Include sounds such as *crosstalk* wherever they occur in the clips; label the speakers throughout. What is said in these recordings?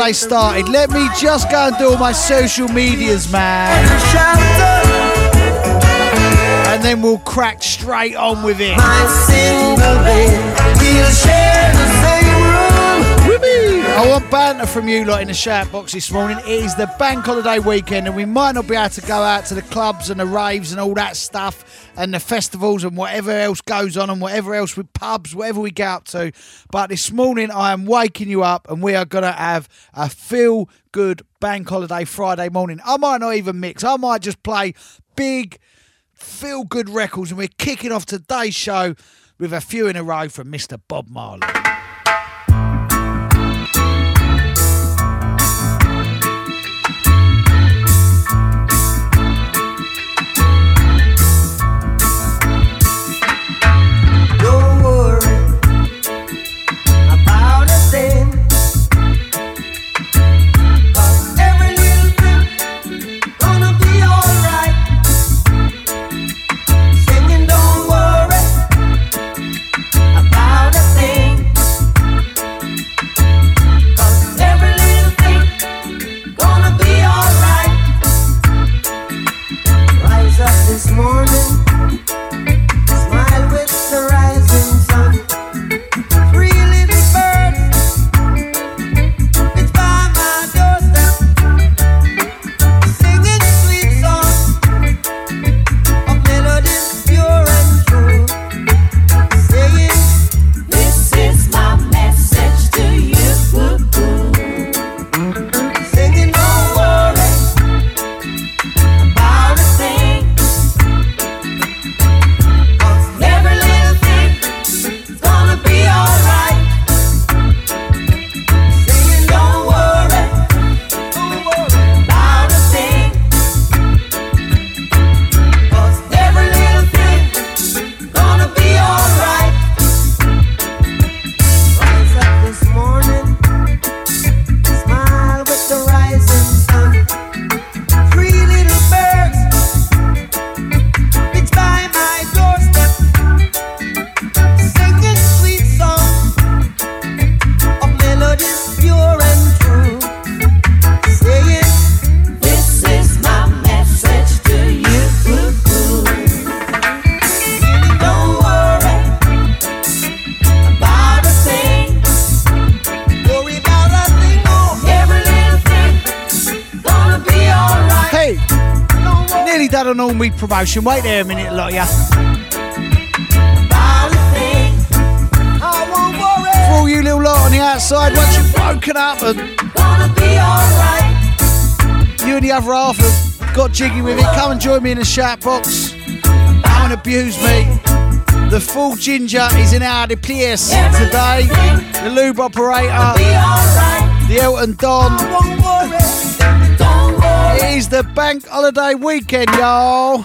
Speaker 1: holiday started, let me just go and do all my social medias, man. And then we'll crack straight on with it.
Speaker 2: my single bed, we'll share the same room.
Speaker 1: Whoopee. I want banter from you lot in the shout box this morning. It is the bank holiday weekend, and we might not be able to go out to the clubs and the raves and all that stuff, and the festivals and whatever else goes on, and whatever else with pubs, whatever we get up to. But this morning, I am waking you up, and we are gonna have a feel good bank holiday Friday morning. I might not even mix. I might just play big feel good records, and we're kicking off today's show with a few in a row from Mr. Bob Marley. Promotion. Wait there a minute, lot of ya. For all you little lot on the outside, once you've broken up and
Speaker 3: alright.
Speaker 1: you and the other half have got jiggy with it, come and join me in the shout box. And abuse me. The full ginger is in our place today. The lube operator,
Speaker 3: Be alright.
Speaker 1: the Elton Don.
Speaker 3: Don't.
Speaker 1: It is the bank holiday weekend, y'all.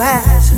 Speaker 3: has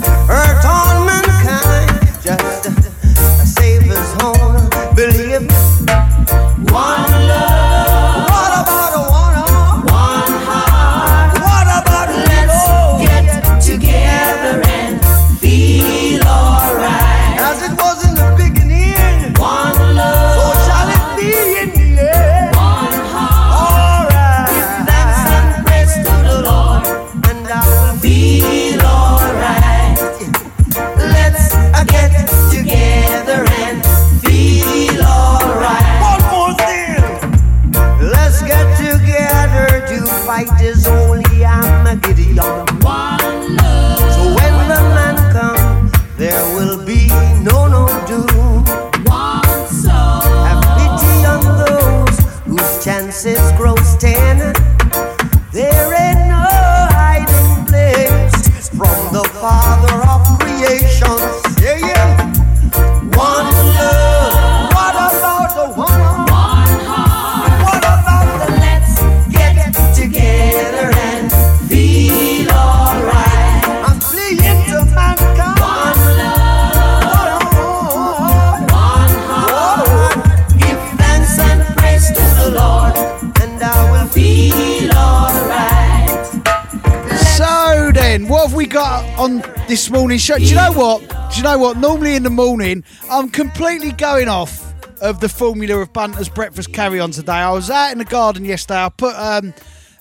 Speaker 3: this morning show? Do you know what? Do you know what? Normally in the morning, I'm completely going off of the formula of Bunter's breakfast carry on today. I was out in the garden yesterday. I put um,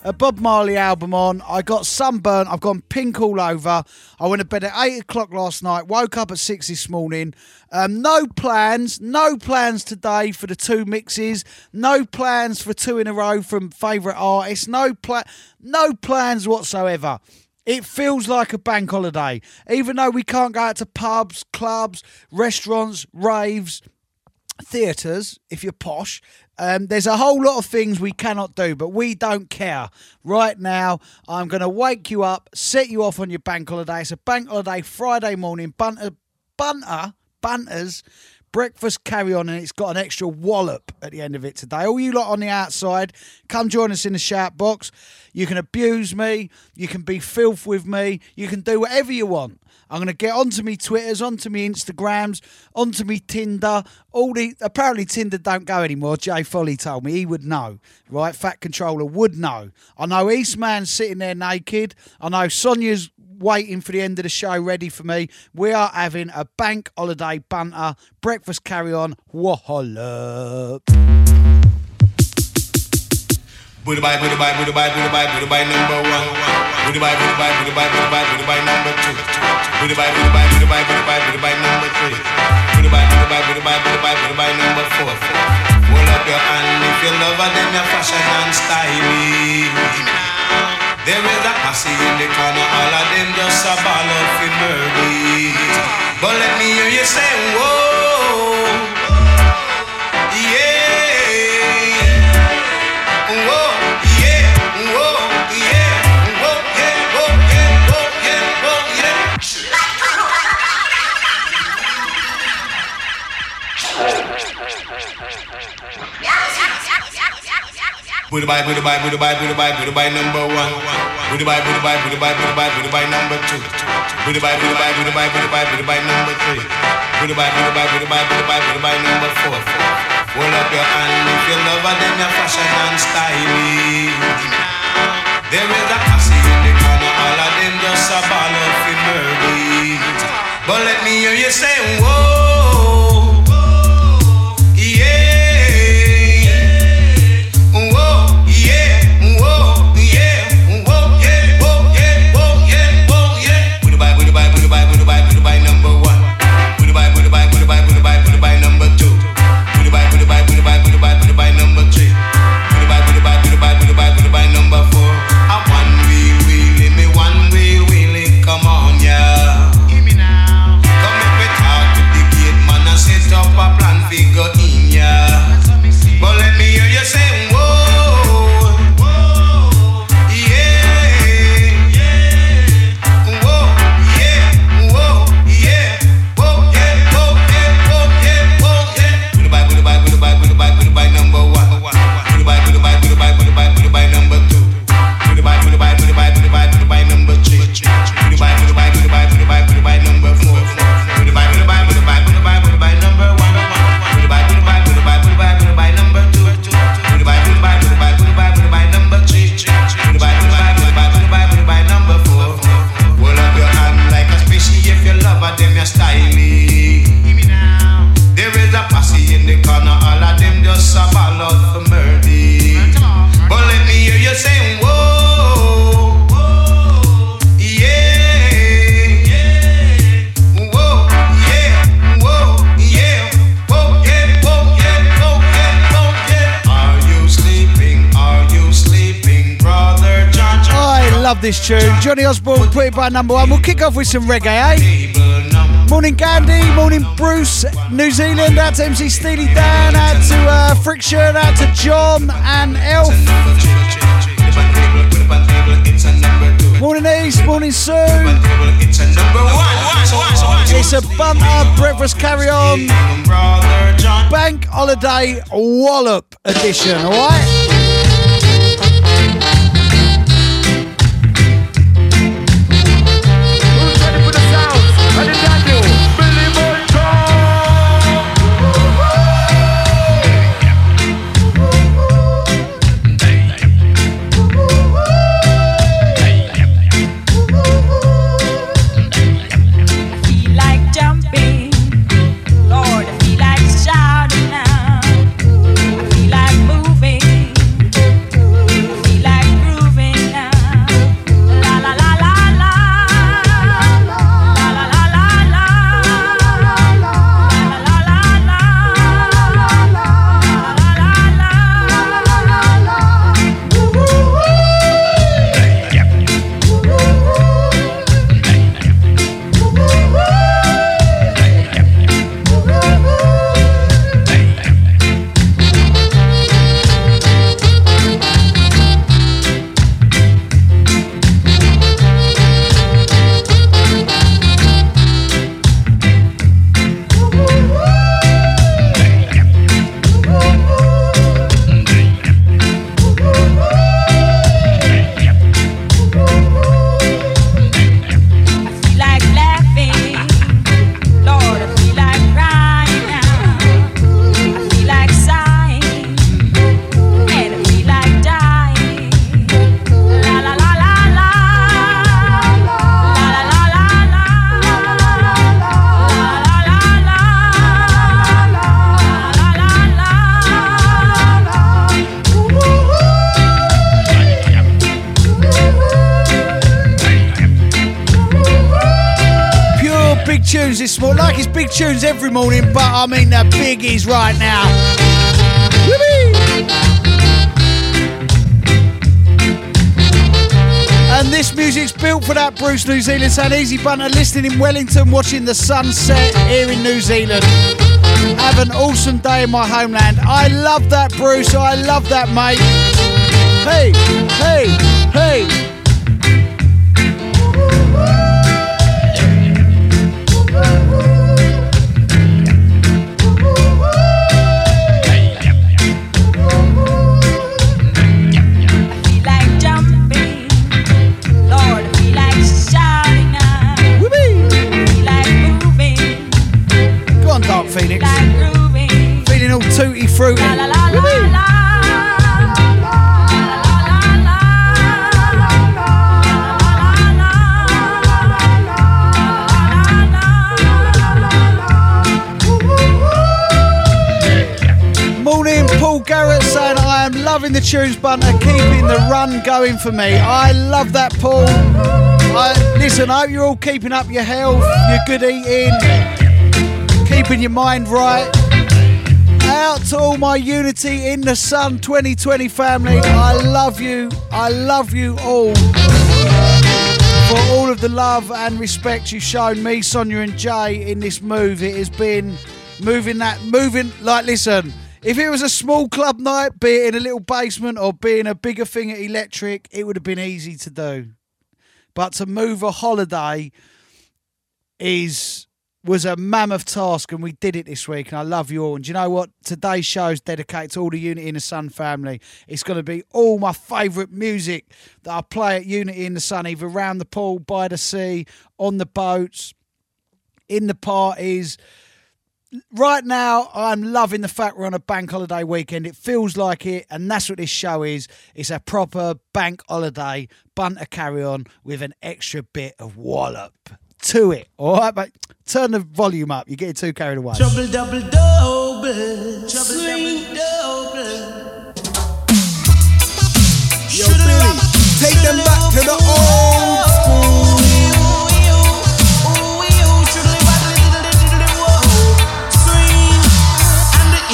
Speaker 3: a Bob Marley album on. I got sunburnt. I've gone pink all over. I went to bed at eight o'clock last night. Woke up at six this morning. Um, no plans. No plans today for the two mixes. No plans for two in a row from favourite artists. No pla- No plans whatsoever. It feels like a bank holiday, even though we can't go out to pubs, clubs, restaurants, raves theatres, if you're posh, um, there's a whole lot of things we cannot do, but we don't care. Right now, I'm going to wake you up, set you off on your bank holiday. It's a bank holiday Friday morning. Bunter, bunter, bunters, breakfast carry on, and it's got an extra wallop at the end of it today. All you lot on the outside, come join us in the shout box. You can abuse me, you can be filth with me, you can do whatever you want. I'm going to get onto me Twitters, onto me Instagrams, onto me Tinder. All the apparently Tinder don't go anymore. Jay Foley told me he would know, right? Fat controller would know. I know Eastman's sitting there naked. I know Sonia's waiting for the end of the show, ready for me. We are having a bank holiday banter breakfast carry on. Wallop.
Speaker 4: Booty bye, booty bye, booty number one. Booty bye, booty bye, booty number two. Booty bye, booty bye, booty number three. Booty bye, booty bye, booty number four. Hold up your hand if you love her, then your fashion and styling. There is a posse in the corner, all of them just a ball of murder. But let me hear you say, whoa, Booty bye, booty bye, booty bye, booty bye, booty bye number one. Booty bye, booty bye, booty bye, booty bye, booty bye number two. Booty bye, booty bye, booty bye, booty bye, booty bye number three. Booty bye, booty bye, booty bye, booty bye, booty bye number four. Hold up your hand if you love her, then your fashion and styling. There is a posse in the corner, all of them just a ball of murder. But let me hear you say, whoa,
Speaker 3: this tune. Johnny Osbourne put it by number one. We'll kick off with some reggae, eh? Morning Gandhi, morning Bruce, New Zealand, out to MC Steely Dan, out to uh, Friction, out to John and Elf. Morning East, morning Sue.
Speaker 4: It's a
Speaker 3: bunter breakfast carry on bank holiday wallop edition, alright? Morning. Like his big tunes every morning, but I mean the biggies right now. Whoopee! And this music's built for that Bruce New Zealand sound. Easy Bunter listening in Wellington, watching the sunset here in New Zealand. Have an awesome day in my homeland. I love that, Bruce. I love that, mate. Hey, hey, hey. Tunes bunter, keeping the run going for me. I love that, Paul. I, listen, I hope you're all keeping up your health, your good eating, keeping your mind right. Out to all my Unity in the Sun 2020 family. I love you. I love you all. For all of the love and respect you've shown me, Sonia and Jay, in this move. It has been moving that, moving, like, listen, if it was a small club night, be it in a little basement or being a bigger thing at Electric, it would have been easy to do. But to move a holiday is was a mammoth task and we did it this week and I love you all. And you know what? Today's show is dedicated to all the Unity in the Sun family. It's going to be all my favourite music that I play at Unity in the Sun, either around the pool, by the sea, on the boats, in the parties. Right now, I'm loving the fact we're on a bank holiday weekend. It feels like it, and that's what this show is. It's a proper bank holiday bunter carry on with an extra bit of wallop to it. All right, but turn the volume up. You're getting too carried away.
Speaker 5: Trouble double double. Trouble double double. Yo, Billy, take them back to the old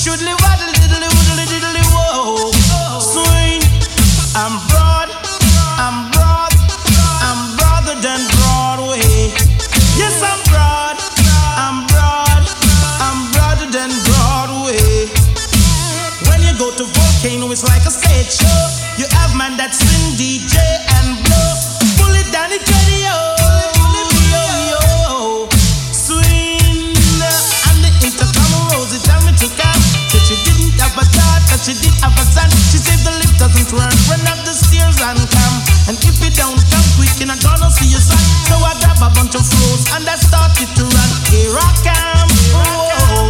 Speaker 5: Shoodly waddle diddly woodly diddly whoa. Swing. I'm broad. I'm broad. I'm broader than Broadway. Yes, I'm broad. I'm broad. I'm broader than Broadway. When you go to Volcano, it's like a stage show. You have man that swing DJ and I started to run. Here I come. Whoa.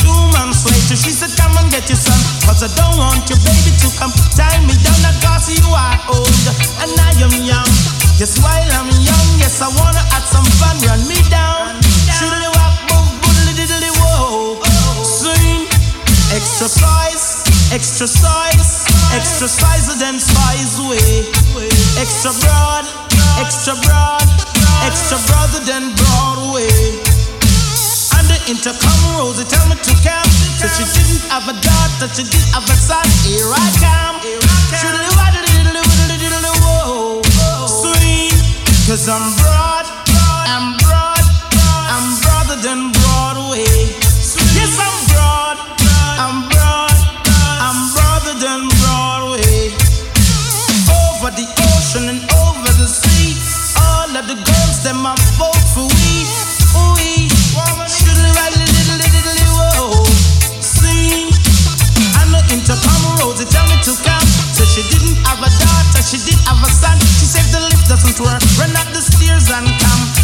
Speaker 5: Two months later, she said, Come and get your son. Cause I don't want your baby to come tie me down. Cause you are old and I am young. Yes, while I'm young, yes, I wanna have some fun. Run me down. Shoodly wop, boom, boodly diddly whoa. Swing, exercise, exercise, exercise then spice way. Extra broad, extra broad, extra brother than Broadway. The intercom rose, it tell me to come. So she didn't have a daughter, she did have a son. Here I come. Diddly woodly whoa. Swing, cause I'm broad,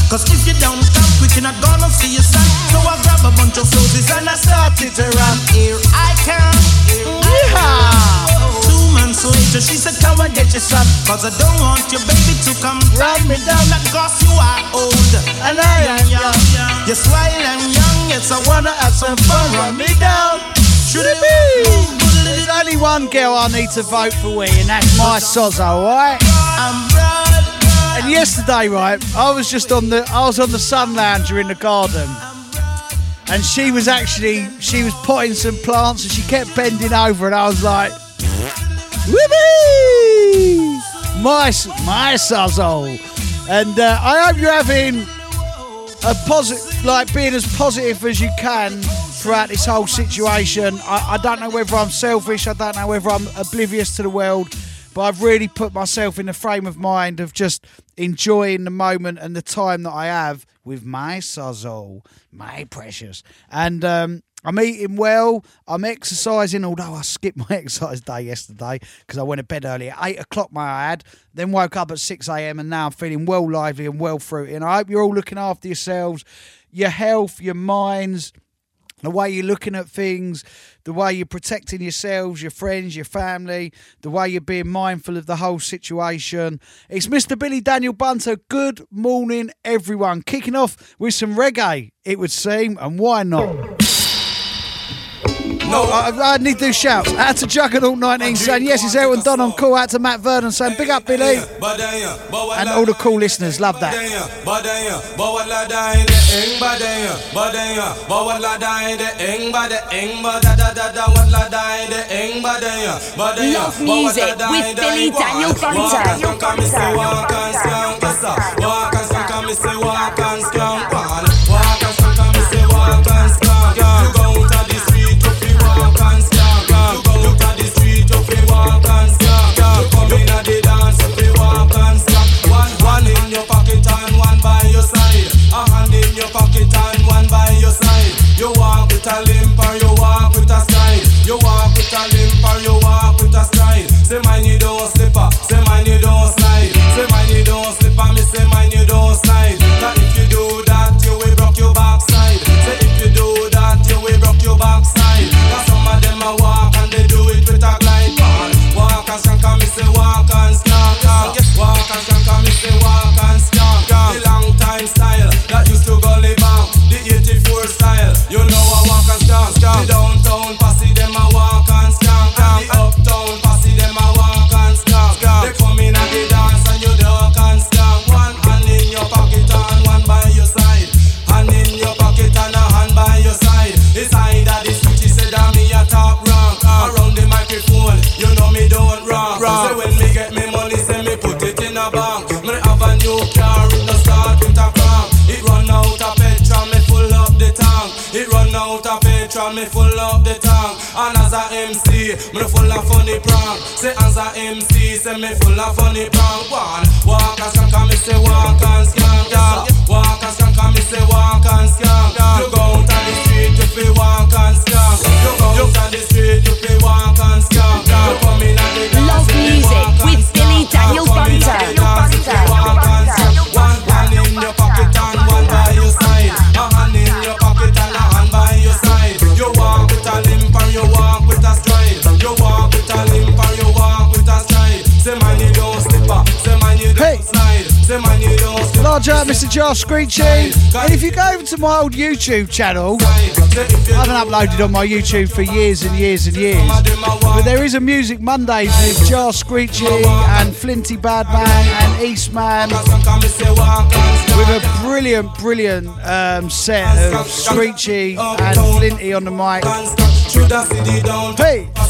Speaker 5: Cause if you don't come quick, you're not gonna see your son. So I grab a bunch of roses and I started to run. Here I come. Yeah. Two months later, she said, Come and get your son. Cause I don't want your baby to come
Speaker 3: run me down.
Speaker 5: Like, cause you are old
Speaker 3: and I am young.
Speaker 5: Yes, while I'm young, yes, I wanna have some fun. Run me down. Should it be?
Speaker 3: There's only one girl I need to vote for, and that's my Sozo, alright? And yesterday, right, I was just on the I was on the sun lounger in the garden. And she was actually she was potting some plants and she kept bending over and I was like Whoopee! My my Sozo. And uh, I hope you're having a positive, like being as positive as you can throughout this whole situation. I, I don't know whether I'm selfish, I don't know whether I'm oblivious to the world, but I've really put myself in the frame of mind of just enjoying the moment and the time that I have with my sozzle, my precious. And um, I'm eating well, I'm exercising, although I skipped *laughs* my exercise day yesterday because I went to bed early at 8 o'clock, my I had, then woke up at 6 a.m. and now I'm feeling well lively and well fruity. And I hope you're all looking after yourselves, your health, your minds, the way you're looking at things, the way you're protecting yourselves, your friends, your family, the way you're being mindful of the whole situation. It's Mr. Billy Daniel Bunter. Good morning, everyone. Kicking off with some reggae, it would seem, and why not? No, I, I need to do shouts. Out to Juggernaut 19 saying, yes, it's Elton Don on call. Out to Matt Vernon saying, big up, Billy. And all the cool listeners, love that.
Speaker 6: Love music with Billy Daniel Bunter.
Speaker 7: One full of funny
Speaker 3: Jah Screechy. And if you go over to my old YouTube channel, I haven't uploaded on my YouTube for years and years and years. But there is a Music Mondays with Jah Screechy and Flinty Badman and Eastman with a brilliant, brilliant um, set of Screechy and Flinty on the mic. Hey!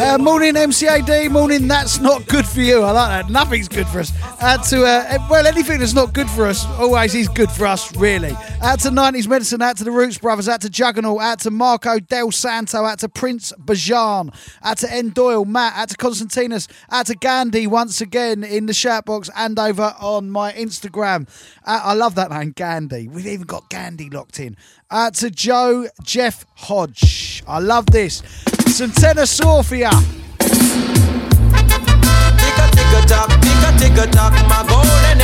Speaker 3: Uh, morning MCAD, morning that's not good for you. I like that. Nothing's good for us. Add to uh, well, anything that's not good for us always is good for us, really. Out to 90s Medicine, out to the Roots Brothers, out to Juggernaut, out to Marco Del Santo, out to Prince Bajan, out to N Doyle, Matt, out to Constantinus, out to Gandhi once again in the chat box and over on my Instagram. Uh, I love that man, Gandhi. We've even got Gandhi locked in. Out to Joe Jeff Hodge. I love this. Centena Sophia.
Speaker 8: Tick a tock, my golden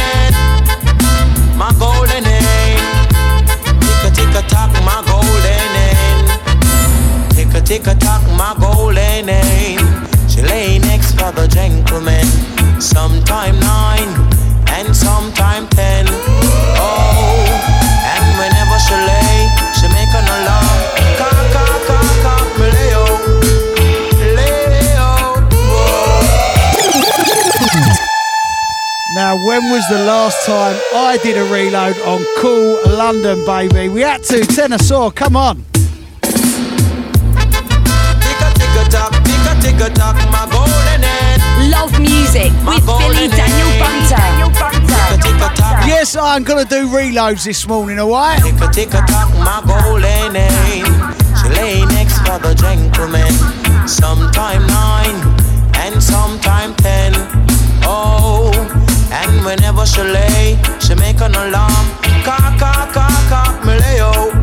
Speaker 8: a tock, my golden age.
Speaker 4: the gentlemen. Sometime nine and sometime ten. Oh, and whenever she lay,
Speaker 3: Now, when was the last time I did a reload on Cool London, baby? We had to. Tenor saw, come on.
Speaker 4: Tick a tick a tock, tick a tick a tock, my golden head.
Speaker 1: Love music with Billy Daniel Bunter.
Speaker 4: Tick a tick a tock,
Speaker 3: Yes, I'm going to do reloads this morning, all right?
Speaker 4: tick a tick a tock, my golden head. She lay next for the gentleman. Sometime nine and sometime ten. Oh, and whenever she lay, she make an alarm. Cock, cock, cock, cock, me lay.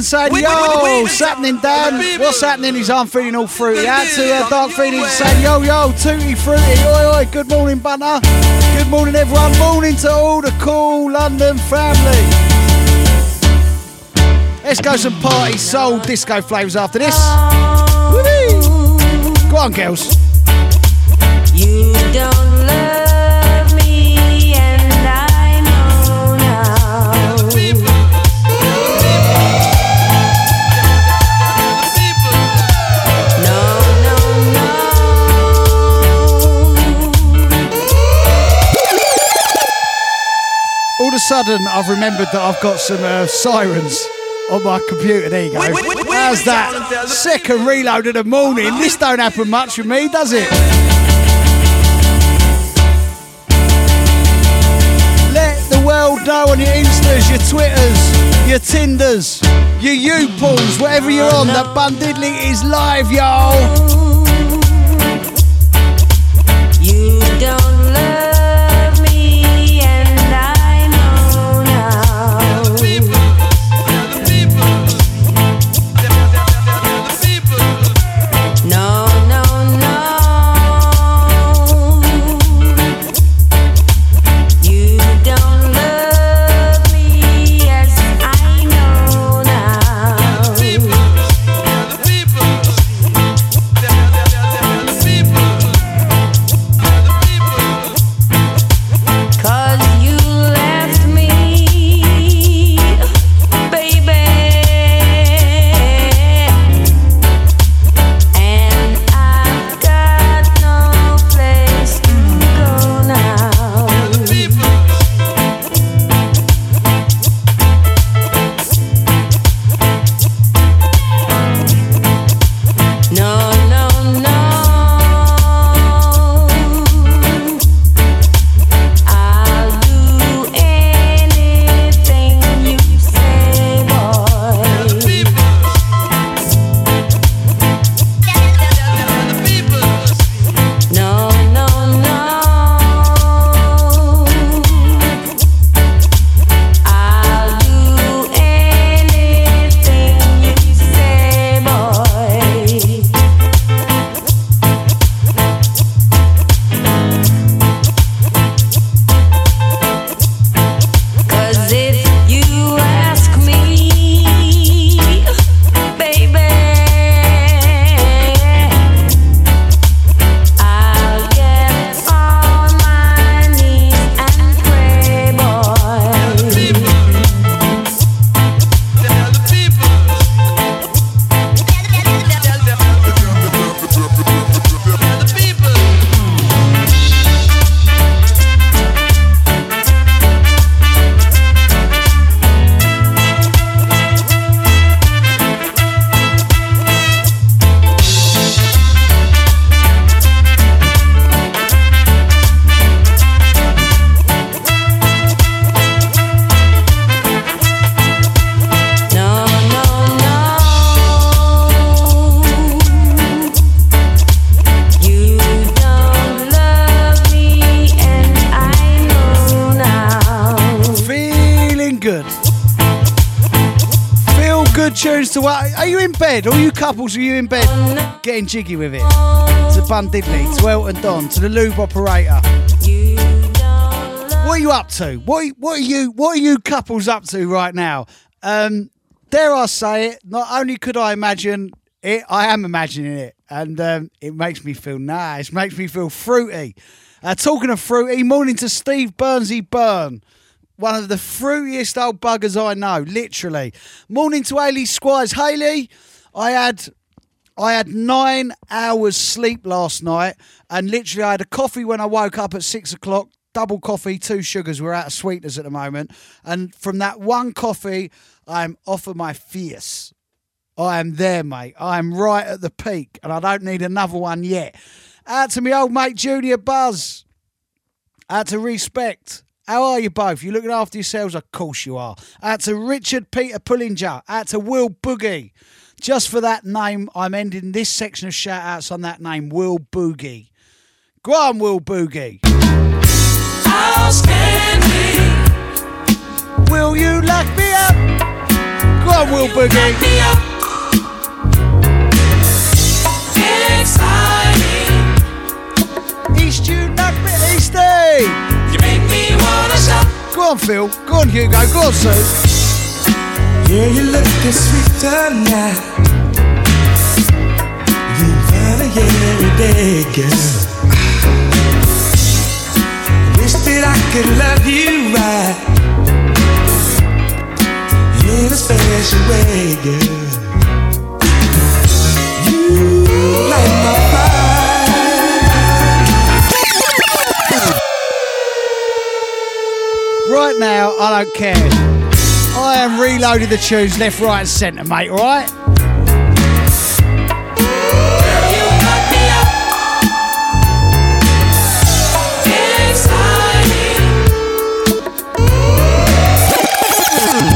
Speaker 3: Saying,
Speaker 9: Wait,
Speaker 3: yo,
Speaker 9: wait,
Speaker 3: what's happening, Dan? What's happening? His arm feeling all fruity. Out to uh, Dark Phoenix saying, yo, yo, Tooty Fruity. Oi, oi, good morning, Bunter. Good morning, everyone. Morning to all the cool London family. Let's go some party soul disco flavours after this. Whee! Go on, girls. Sudden, I've remembered that I've got some uh, sirens on my computer. There you go.
Speaker 9: Wait, wait, wait,
Speaker 3: How's that?
Speaker 9: tell them, tell them.
Speaker 3: Second reload of the morning. This don't happen much with me, does it? Let the world know on your Instas, your Twitters, your Tinders, your U-Pulls, whatever you're on, that Bun Diddley is live, y'all. Couples, are you in bed? Getting jiggy with it. To Bun Diddley, to Elton Don, to the lube operator. What are you up to? What are, what are you What are you couples up to right now? Um, dare I say it? Not only could I imagine it, I am imagining it, and um, it makes me feel nice. Makes me feel fruity. Uh, talking of fruity, morning to Steve Burnsy Burn. One of the fruitiest old buggers I know, literally. Morning to Haley Squires. Haley, I had I had nine hours sleep last night, and literally I had a coffee when I woke up at six o'clock. Double coffee, two sugars. We're out of sweeteners at the moment, and from that one coffee, I'm off of my fierce. I am there, mate. I am right at the peak, and I don't need another one yet. Out to me old mate Junior Buzz. Out to Respect. How are you both? You looking after yourselves? Of course you are. Out to Richard Peter Pullinger. Out to Will Boogie. Just for that name, I'm ending this section of shout outs on that name, Will Boogie. Go on, Will Boogie. Me. Will you lock me up? Go on, Will Boogie. East, you knock me, Easty.
Speaker 10: You make me wanna shout.
Speaker 3: Go on, Phil. Go on, Hugo. Go on, Sue.
Speaker 11: Yeah, you looking sweet tonight. You find a every day, girl. Wish that I could love you right in a special way, girl. You light my fire.
Speaker 3: Right now, I don't care. I am reloading the tunes left, right, and centre, mate, alright?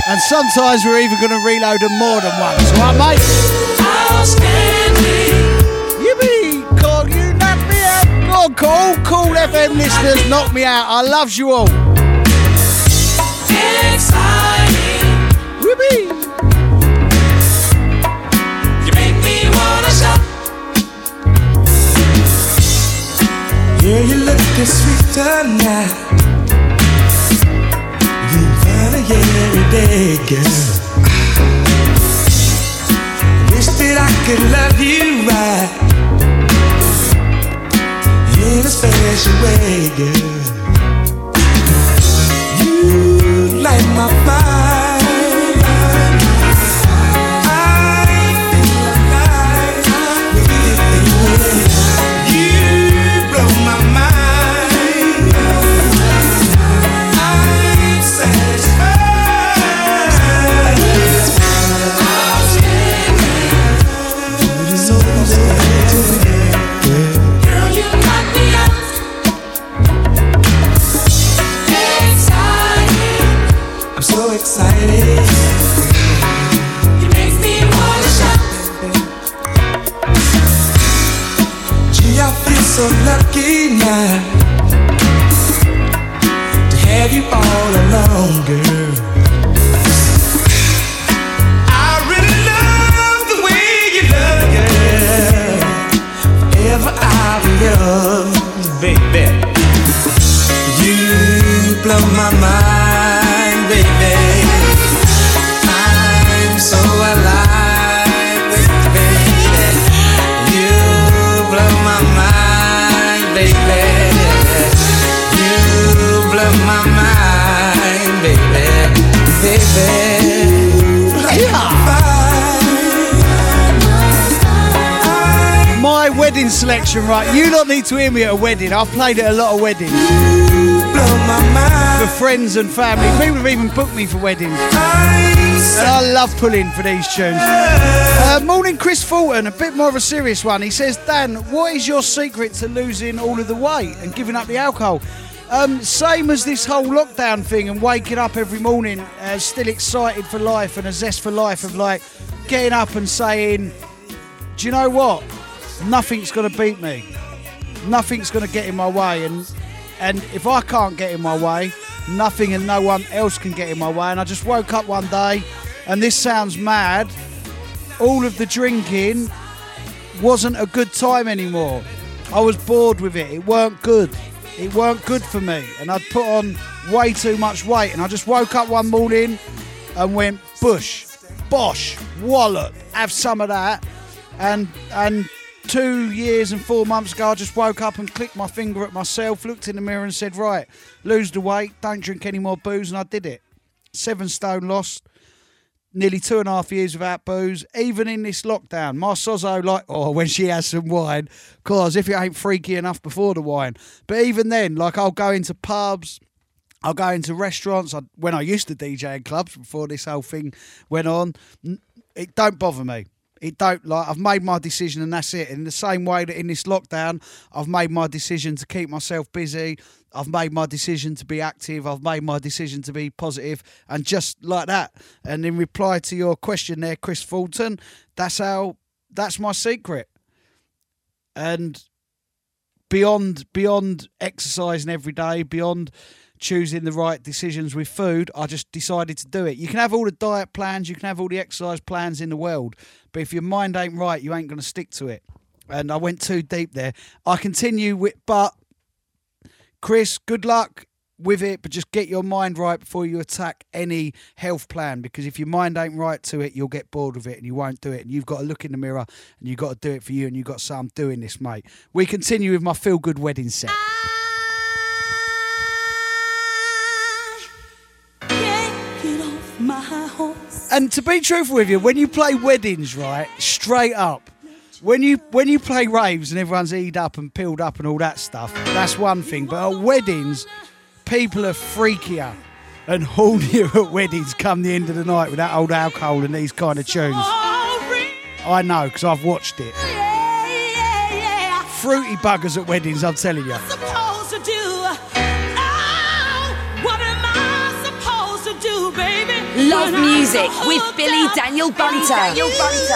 Speaker 3: And sometimes we're even going to reload them more than once, alright, mate? Yippee! Call you knock me out. Go Kool FM listeners, knock me out. I loves you all.
Speaker 10: You make me wanna shout.
Speaker 11: Yeah, you looking sweet tonight. You find a every day, girl. Wish that I could love you right in a special way, girl. You light my fire. Now to have you all along, girl.
Speaker 3: Selection, right? You don't need to hear me at a wedding. I've played at a lot of weddings
Speaker 11: Blow my mind.
Speaker 3: for friends and family. People have even booked me for weddings. And I love pulling for these tunes. Uh, morning, Chris Fulton. A bit more of a serious one. He says, Dan, what is your secret to losing all of the weight and giving up the alcohol? Um, same as this whole lockdown thing and waking up every morning uh, still excited for life and a zest for life of like getting up and saying, do you know what? Nothing's going to beat me. Nothing's going to get in my way. And and if I can't get in my way, nothing and no one else can get in my way. And I just woke up one day and this sounds mad, all of the drinking wasn't a good time anymore. I was bored with it. It weren't good. It weren't good for me. And I'd put on way too much weight. And I just woke up one morning and went, Bush, Bosh, Wallop, have some of that. And and two years and four months ago, I just woke up and clicked my finger at myself, looked in the mirror and said, right, lose the weight, don't drink any more booze. And I did it. Seven stone lost nearly two and a half years without booze, even in this lockdown. My sozo, like, oh, when she has some wine, cause if it ain't freaky enough before the wine. But even then, like, I'll go into pubs, I'll go into restaurants. I, when I used to DJ in clubs before this whole thing went on, it don't bother me. It don't like I've made my decision and that's it. In the same way that in this lockdown, I've made my decision to keep myself busy. I've made my decision to be active. I've made my decision to be positive, and just like that. And in reply to your question there, Chris Fulton, that's how. That's my secret. And beyond beyond exercising every day, beyond choosing the right decisions with food, I just decided to do it. You can have all the diet plans, you can have all the exercise plans in the world, but if your mind ain't right, you ain't going to stick to it. And I went too deep there. I continue with, but Chris, good luck with it, but just get your mind right before you attack any health plan because if your mind ain't right to it, you'll get bored of it and you won't do it. And you've got to look in the mirror and you've got to do it for you and you've got to say, I'm doing this, mate. We continue with my feel good wedding set. And to be truthful with you, when you play weddings, right, straight up, when you when you play raves and everyone's eated up and peeled up and all that stuff, that's one thing. But at weddings, people are freakier and hornier at weddings come the end of the night with that old alcohol and these kind of tunes. I know because I've watched it. Fruity buggers at weddings, I'm telling you.
Speaker 12: Love
Speaker 6: When I'm
Speaker 12: music
Speaker 6: so
Speaker 12: with
Speaker 6: hooked
Speaker 12: Billy
Speaker 6: up
Speaker 12: Daniel Bunter.
Speaker 6: Daniel Bunter.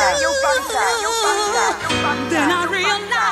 Speaker 6: Then I realize,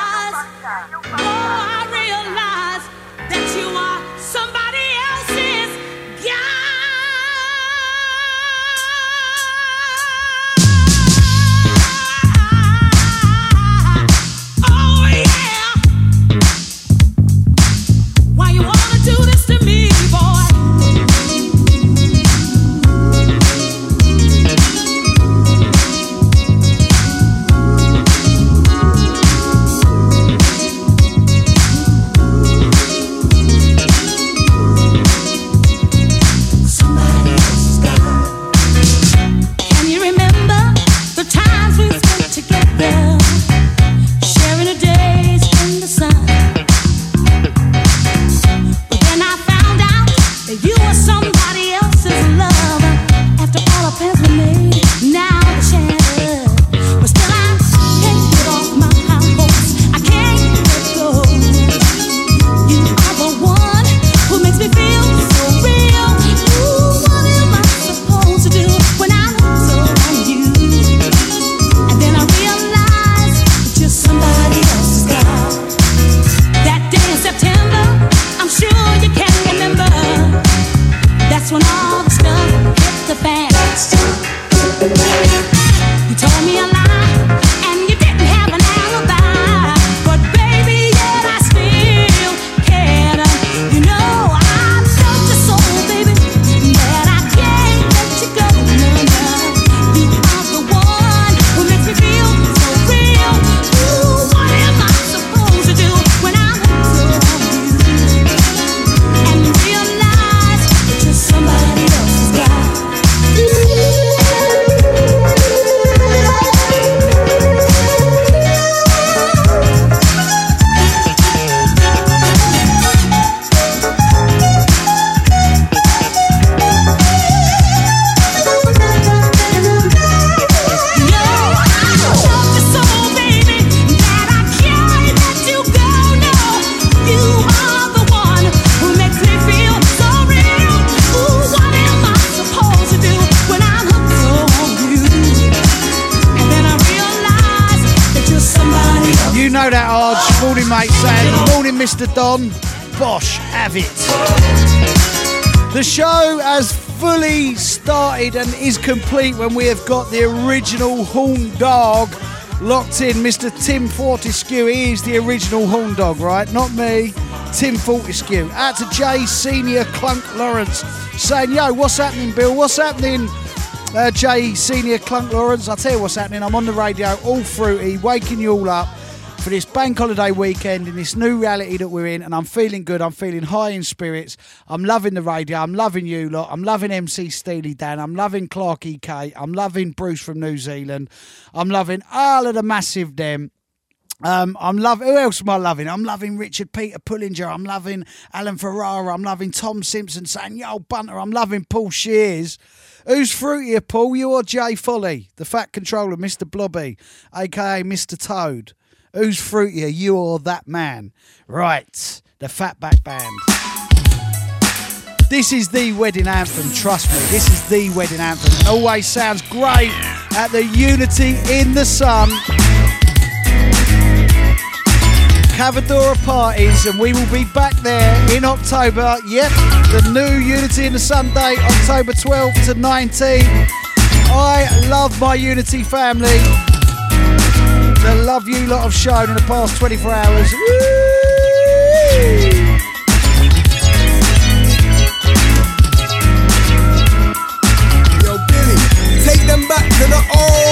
Speaker 3: know that, Arj. Morning, mate, saying, Morning, Mr. Don. Bosh, have it. The show has fully started and is complete when we have got the original Horn Dog locked in. Mr. Tim Fortescue, he is the original Horn Dog, right? Not me, Tim Fortescue. Out to Jay Senior Clunk Lawrence saying, Yo, what's happening, Bill? What's happening? Uh, Jay Senior Clunk Lawrence, I'll tell you what's happening. I'm on the radio, all fruity, waking you all up for this bank holiday weekend in this new reality that we're in, and I'm feeling good. I'm feeling high in spirits. I'm loving the radio. I'm loving you lot. I'm loving MC Steely Dan. I'm loving Clark EK. I'm loving Bruce from New Zealand. I'm loving all of the massive them. Um, I'm loving. Who else am I loving? I'm loving Richard Peter Pullinger. I'm loving Alan Ferrara. I'm loving Tom Simpson saying "Yo, Bunter." I'm loving Paul Shears. Who's fruitier, Paul? You or Jay Folly, the Fat Controller, Mr. Blobby, aka Mr. Toad? Who's fruitier, you or that man? Right, the Fatback Band. This is the wedding anthem, trust me. This is the wedding anthem. Always sounds great at the Unity in the Sun. Cavadora parties, and we will be back there in October. Yep, the new Unity in the Sunday, October 12th to 19th. I love my Unity family. The love you lot have shown in the past 24 hours. Woo!
Speaker 7: Yo, Billy, take them back to the old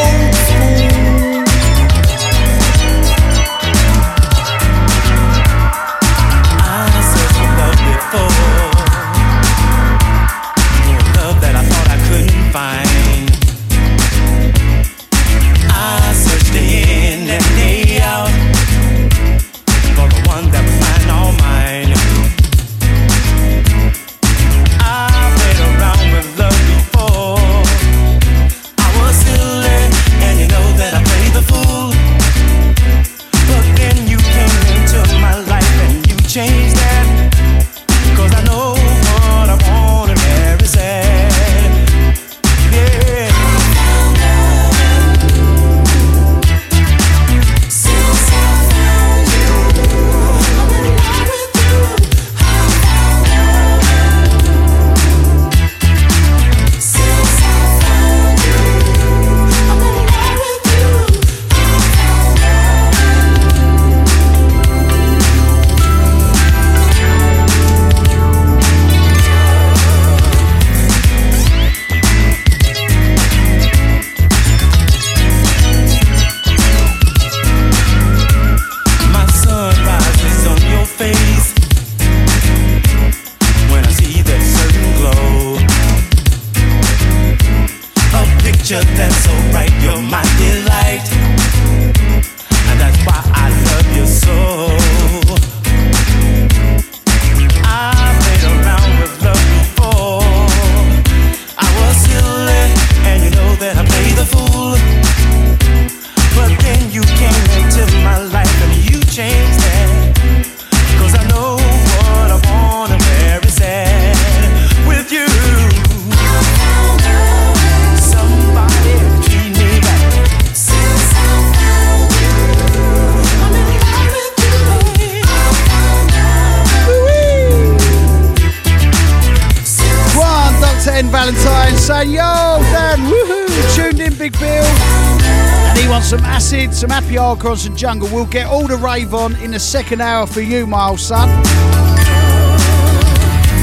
Speaker 3: Valentine saying, Yo, Dan, woohoo, tuned in, Big Bill. And he wants some acid, some happy hardcore, and some jungle. We'll get all the rave on in the second hour for you, my old son.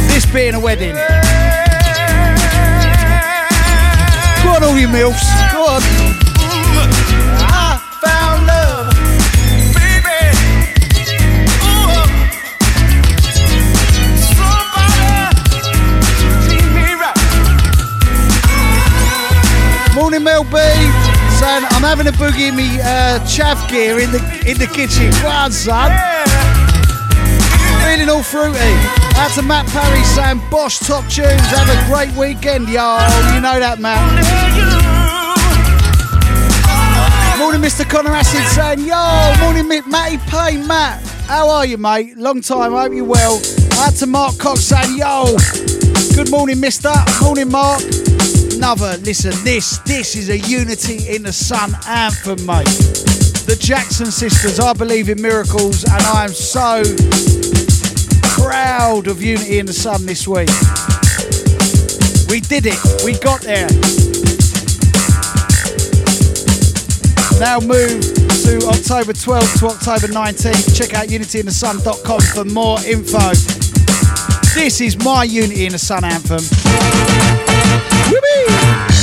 Speaker 3: This being a wedding. Go on, all you MILFs. Go on. Saying, I'm having a boogie in me uh, chav gear in the in the kitchen. On, son. Feeling all fruity. Out to Matt Parry saying, Bosch top tunes. Have a great weekend, yo. You know that, Matt. Morning, Mr. Connor Acid saying, Yo, morning, Matty Payne. Matt, how are you, mate? Long time, I hope you're well. Out to Mark Cox saying, Yo, good morning, mister. Morning, Mark. Another, listen, this, this is a Unity in the Sun anthem, mate. The Jackson sisters, I believe in miracles, and I am so proud of Unity in the Sun this week. We did it. We got there. Now move to October 12th to October 19th. Check out unityinthesun.com for more info. This is my Unity in the Sun anthem. Yippee!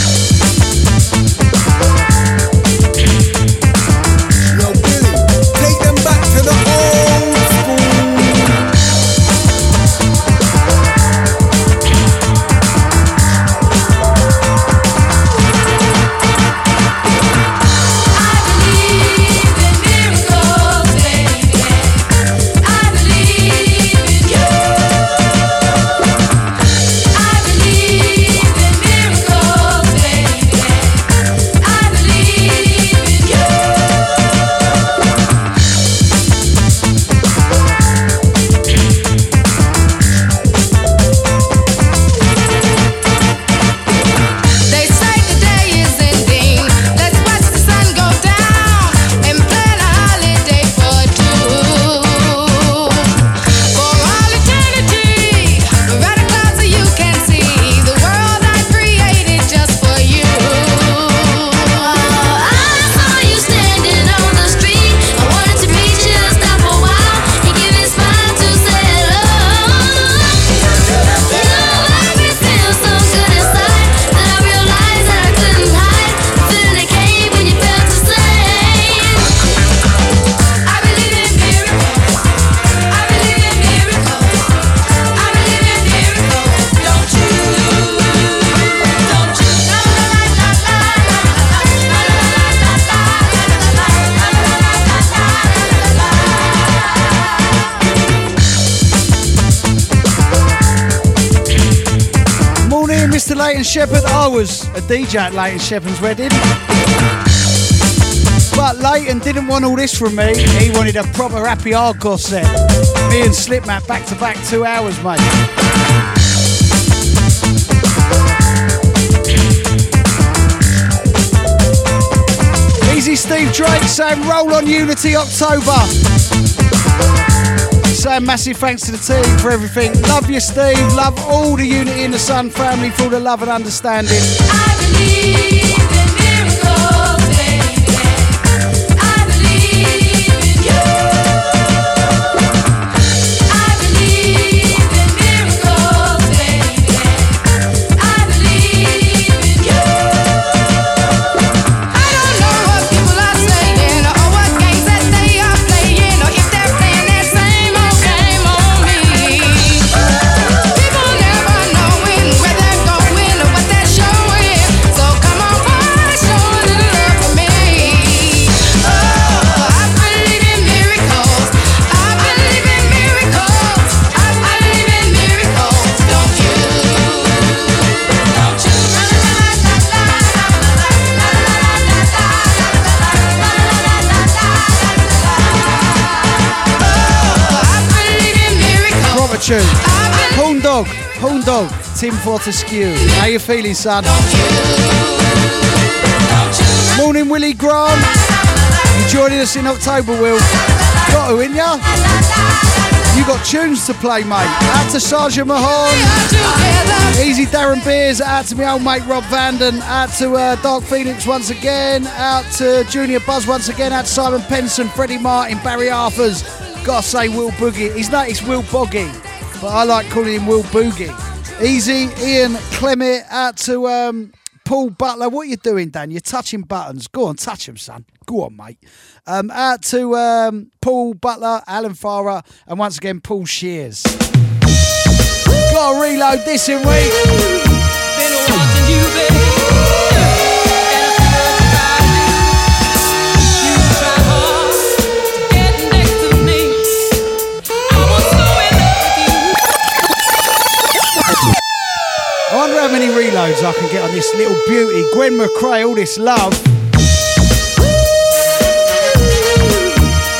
Speaker 3: Leighton Shepherd. I was a DJ at Leighton Shepherd's wedding. But Leighton didn't want all this from me. He wanted a proper happy hardcore set. Me and Slipmatt back to back two hours, mate. Easy Steve Drake saying roll on Unity October. Saying massive thanks to the team for everything. Love you, Steve. Love all the Unity in the Sun family for all the love and understanding. Tune. Dog, Horn Dog, Tim Fortescue. How you feeling, son? Morning, Willie Grant. You joining us in October, Will? Got to, in ya? You got tunes to play, mate. Out to Sergeant Mahon. Easy Darren Beers. Out to my old mate Rob Vanden. Out to uh, Dark Phoenix once again. Out to Junior Buzz once again. Out to Simon Penson, Freddie Martin, Barry Arthurs. Gotta say Will Boogie. He's not, it's Will Boggy. But I like calling him Will Boogie. Easy, Ian Clement. Out to um, Paul Butler. What are you doing, Dan? You're touching buttons. Go on, touch them, son. Go on, mate. Um, out to um, Paul Butler, Alan Farah, and once again, Paul Shears. Gotta reload this in week. Many reloads I can get on this little beauty. Gwen McRae, all this love.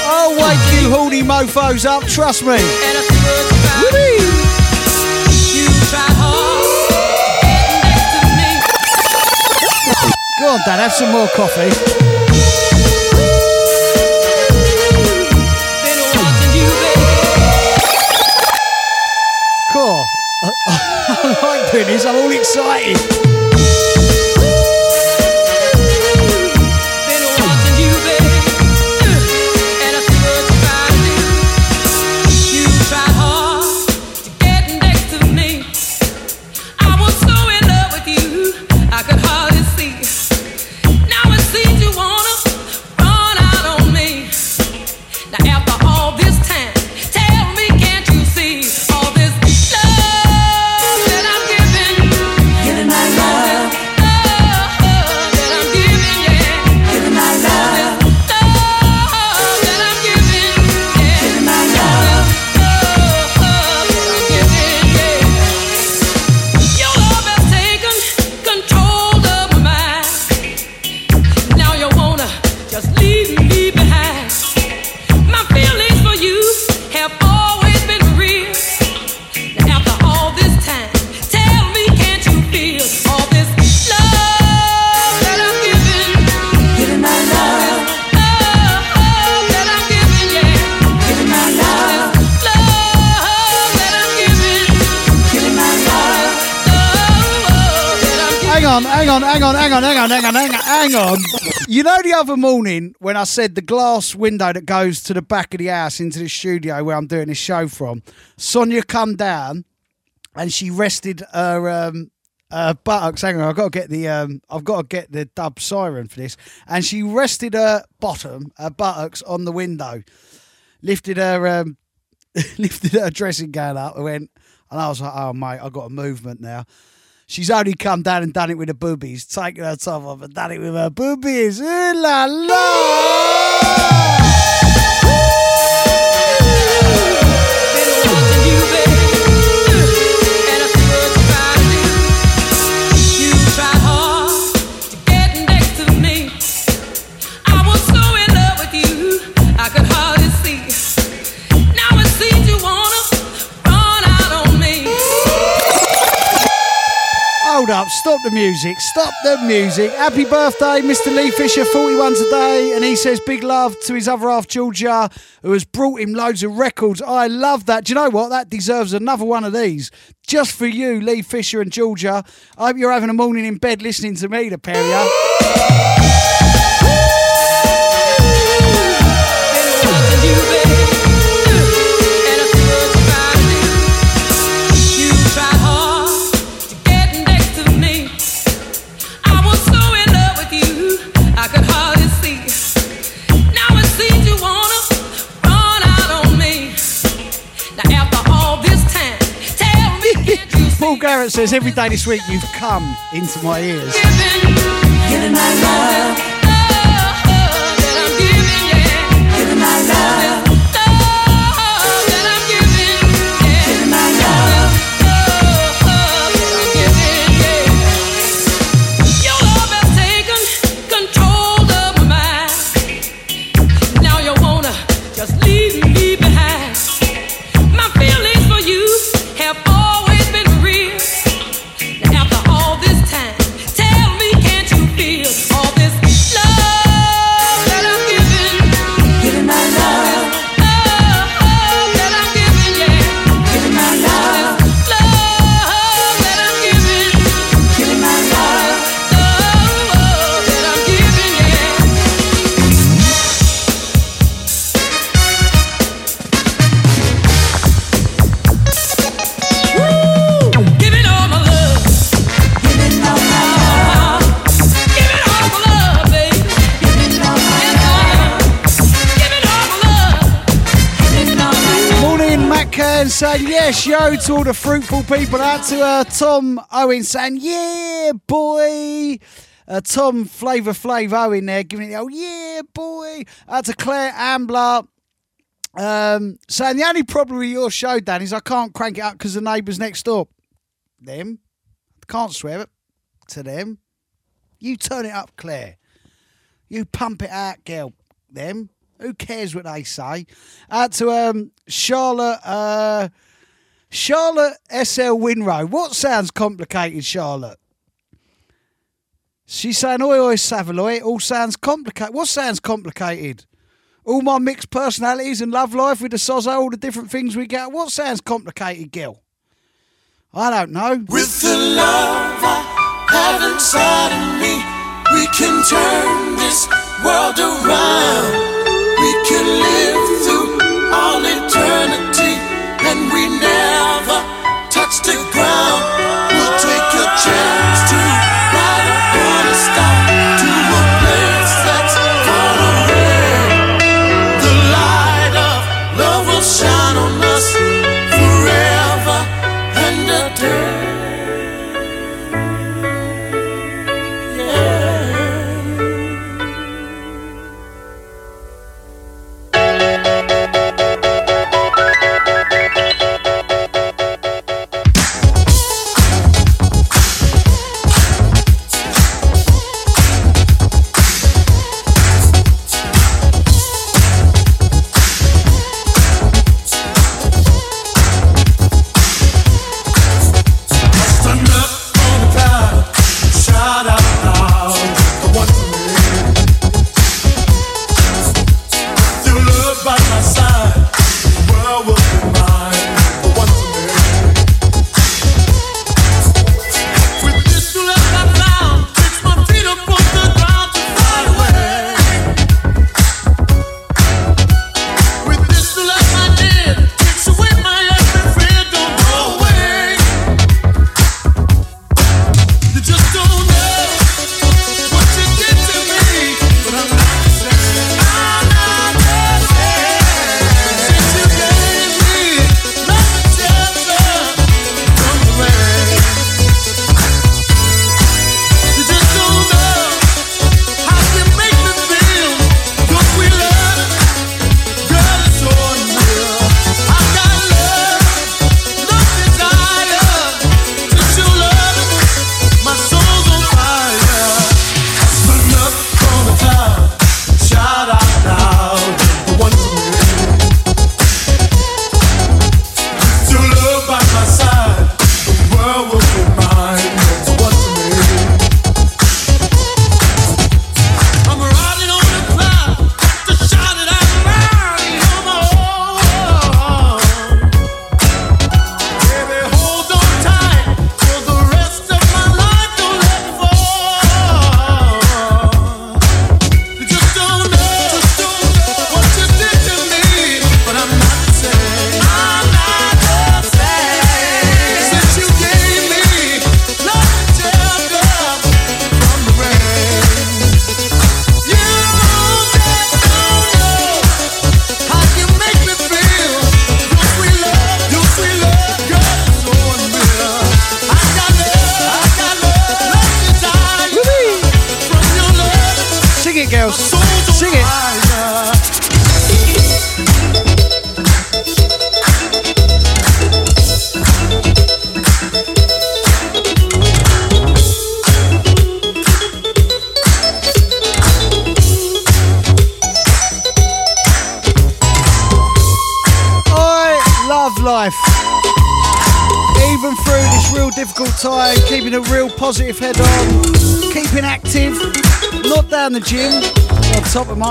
Speaker 3: I'll wake you horny mofos up, trust me. Go on, Dad, have some more coffee. Cool. This. I'm all excited.
Speaker 13: On,
Speaker 3: hang on, hang on, hang on. You know the other morning when I said the glass window that goes to the back of the house into the studio where I'm doing this show from, Sonia come down and she rested her um uh, buttocks. Hang on, I've got to get the um, I've got to get the dub siren for this. And she rested her bottom, her buttocks on the window, lifted her um, *laughs* lifted her dressing gown up and went. And I was like, oh mate, I've got a movement now. She's only come down and done it with her boobies, taken her top off and done it with her boobies. Ooh la la! Up, stop the music, stop the music. Happy birthday, Mr. Lee Fisher, 41 today. And he says big love to his other half, Georgia, who has brought him loads of records. I love that. Do you know what? That deserves another one of these. Just for you, Lee Fisher and Georgia. I hope you're having a morning in bed listening to me, the pair Paul Garrett says every day this week you've come into my ears.
Speaker 13: giving
Speaker 1: my love,
Speaker 3: saying yes, yo, to all the fruitful people. Out to uh, Tom Owen saying, yeah, boy. Uh, Tom Flavor Flav Owen there giving it, the oh, yeah, boy. Out to Claire Ambler. Um, saying the only problem with your show, Dan, is I can't crank it up because the neighbours next door. Them. Can't swear it to them. You turn it up, Claire. You pump it out, girl. Them. Who cares what they say? Uh, to um, Charlotte. Uh, Charlotte SL Winrow. What sounds complicated, Charlotte? She's saying, oi, oi, Savaloy, it all sounds complicated. What sounds complicated? All my mixed personalities and love life with the sozo, all the different things we get. What sounds complicated, Gil? I don't know.
Speaker 14: With the love I have inside of me, we can turn this world around can live.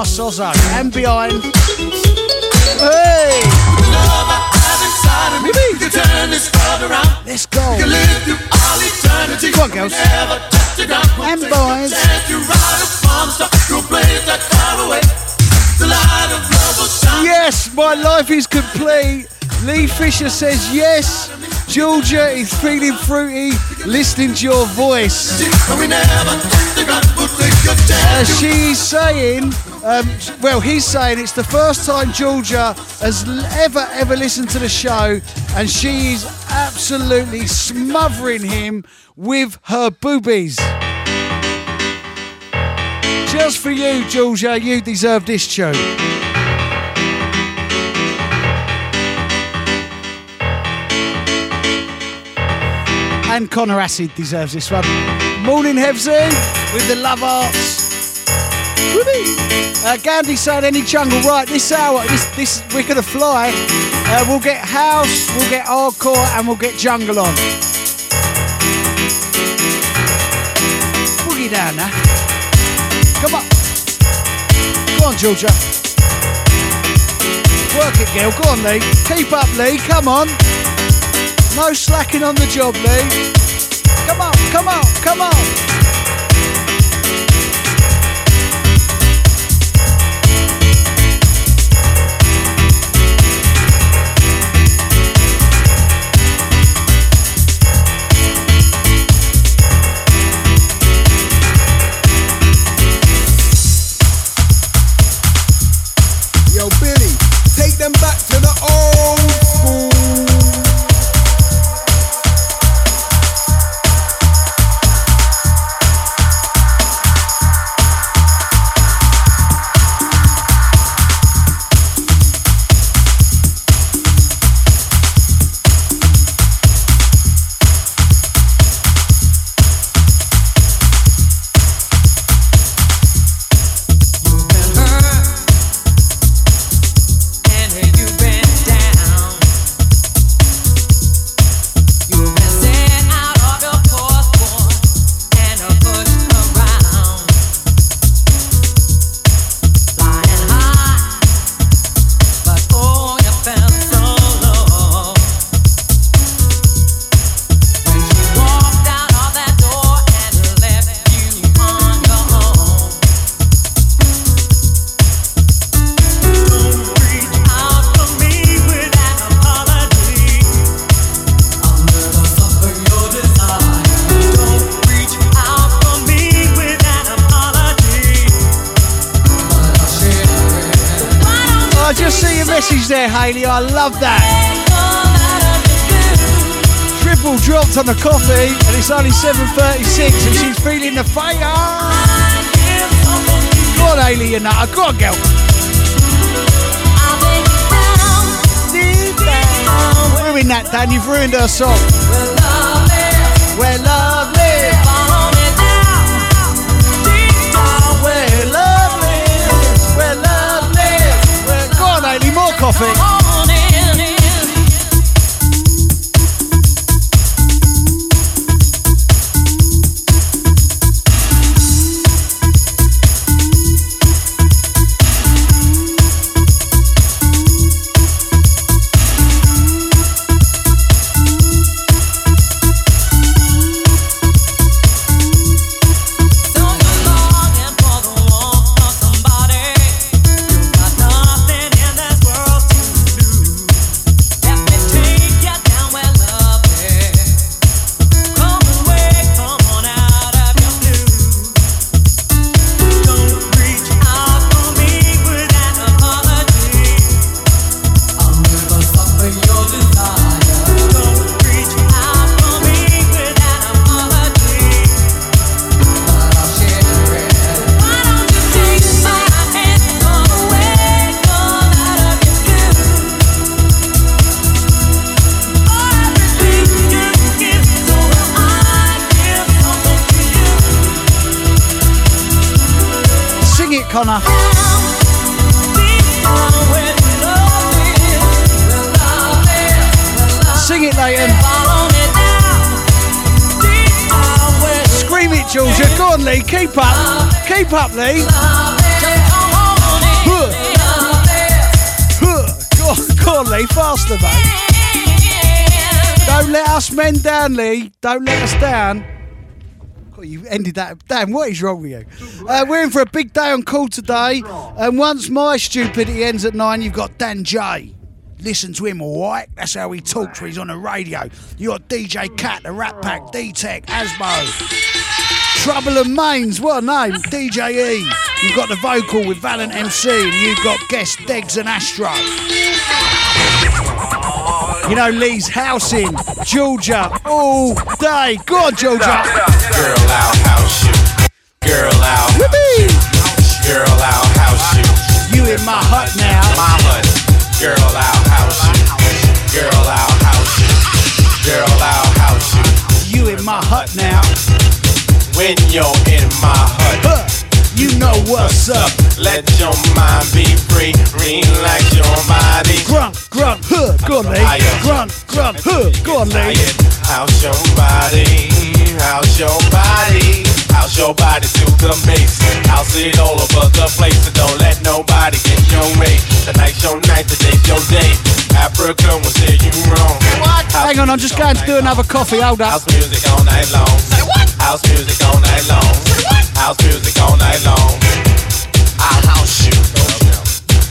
Speaker 14: Omar Sozak, and
Speaker 3: behind. Hey! Let's go. Come on, girls. And boys. Yes, my life is complete. Lee Fisher says yes. Georgia is feeling fruity, listening to your voice. Uh, she's saying um, well, he's saying it's the first time Georgia has ever, ever listened to the show, and she's absolutely smothering him with her boobies. Just for you, Georgia, you deserve this tune. and Connor Acid deserves this one. Morning, Hevzy, with the love arts. Uh, Gandhi said any jungle right this hour this this we're gonna fly. Uh, we'll get house we'll get hardcore and we'll get jungle on. Boogie down now come on. Go on Georgia. Work it girl go on Lee. Keep up Lee. Come on.
Speaker 10: No slacking on the job Lee. Come on come on come on.
Speaker 3: The
Speaker 10: coffee, and it's only 7:36, and she's feeling the fire. Go on, Haley, you know. Go on, girl. Ruin that, Dan. You've ruined her song. We're lovely. We're lovely. We're lovely. Go on, Haley. More coffee. Up, Lee. Huh. Huh. Go on, go on, Lee. Faster, mate. Don't let us men down, Lee. Don't let us down. God, you ended that. Damn, what is wrong with you? Uh, we're in for a big day on call today. And once my stupidity ends at nine, you've got Dan J. Listen to him, all right? That's how he talks when he's on the radio. You got DJ Cat, the Rat Pack, D-Tech, Asmo. Trouble and Mains, what a name, DJ E. You've got the vocal with Valent MC, and you've got guest Degs and Astro. You know Lee's house in Georgia all day. Go on, Georgia.
Speaker 15: Girl, I'll house you. Girl, I'll house you. Girl, I'll house you.
Speaker 10: You in my hut now.
Speaker 15: My hut. Girl, I'll house you. Girl, I'll house you. Girl, I'll house you.
Speaker 10: You in my hut now.
Speaker 15: When you're in my hut.
Speaker 10: Huh. You know what's up.
Speaker 15: Let your mind be free. Relax your body.
Speaker 10: Grunt, grunt, huh. Go on. Grunt, grunt, huh. Go on.
Speaker 15: House your body. House your body. House your body to the base. House it all over the place. So don't let nobody get your way. Tonight's your night, today's your day. Africa will say you wrong. What?
Speaker 3: hang on, I'm just going to do another coffee. Hold up.
Speaker 15: House music all night long. Say what? House music all night long. Say what? House music all night long. I house you.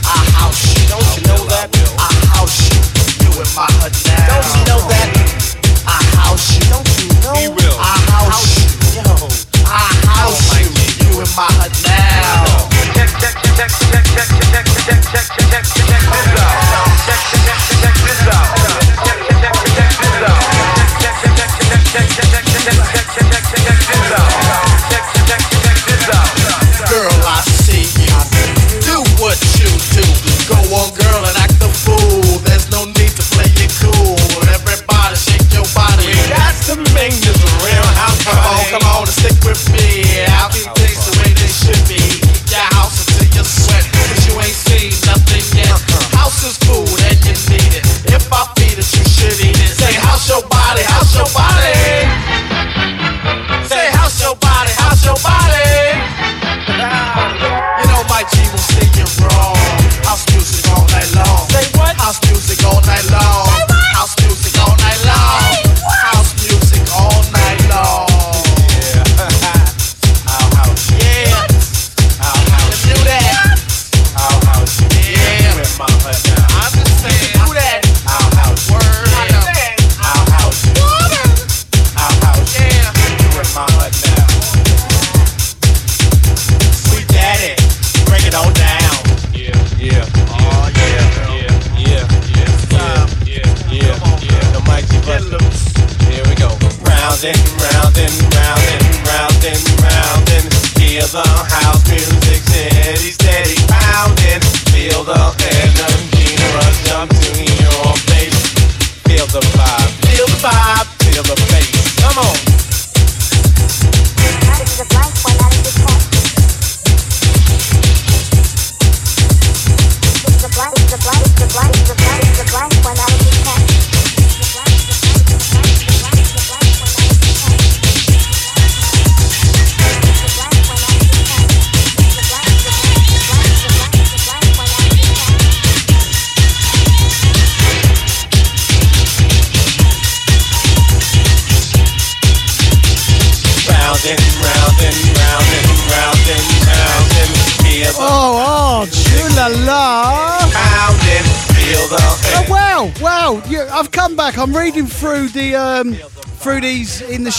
Speaker 15: I house you. Don't you know that? I house you. You in my hood now. Don't you know that? I house you. My hood now. Check, check, check, check, check, check, check, check, check, check, this out. Check, check, check, check this out. Check, check, check, check this out. Check, check, check, check, check,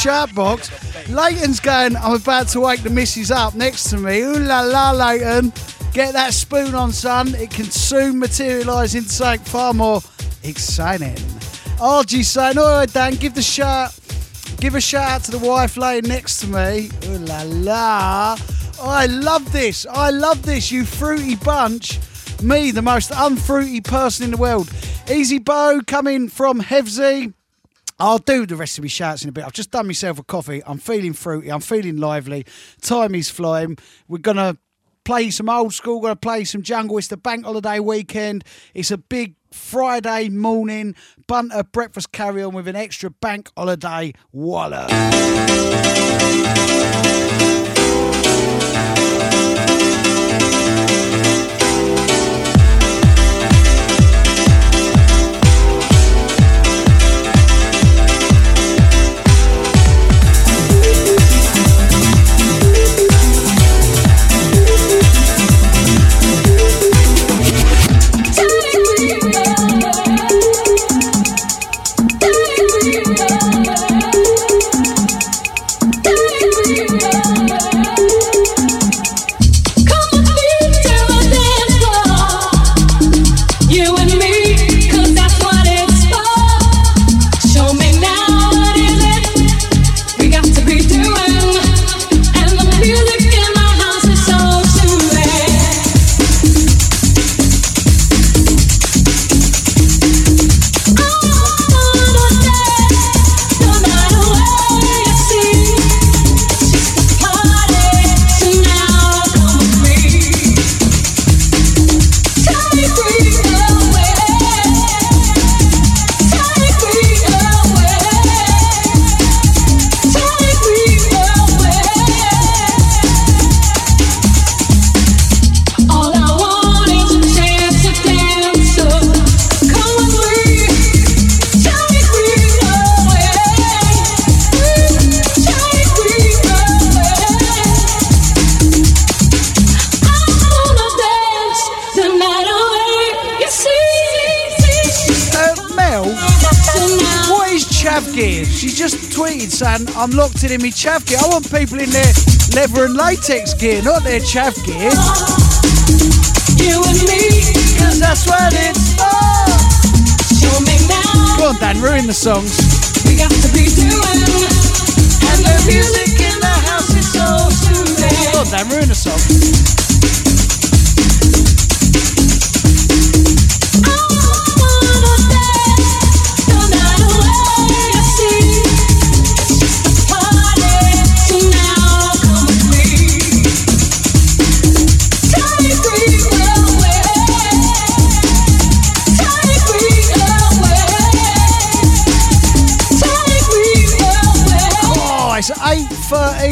Speaker 3: shirt box. Leighton's going, I'm about to wake the missus up next to me. Ooh la la, Leighton. Get that spoon on, son. It can soon materialise into something far more exciting. RG saying, all right, Dan, give the shirt, give a shout out to the wife laying next to me. Ooh la la. I love this. I love this, you fruity bunch. Me, the most unfruity person in the world. Easy Bow coming from Hevsey. I'll do the rest of my shouts in a bit. I've just done myself a coffee. I'm feeling fruity. I'm feeling lively. Time is flying. We're gonna play some old school. We're gonna play some jungle. It's the bank holiday weekend. It's a big Friday morning bunter breakfast carry on with an extra bank holiday wallop. Saying, I'm locked in in my chav gear. I want people in their leather and latex gear, not their chav gear.
Speaker 13: You and me,
Speaker 3: Cause that's what it's for.
Speaker 13: show me now.
Speaker 3: Go on, Dan, ruin the songs.
Speaker 13: We got to be doing. And the music in the house is so soothing.
Speaker 3: Go on, Dan, ruin the song.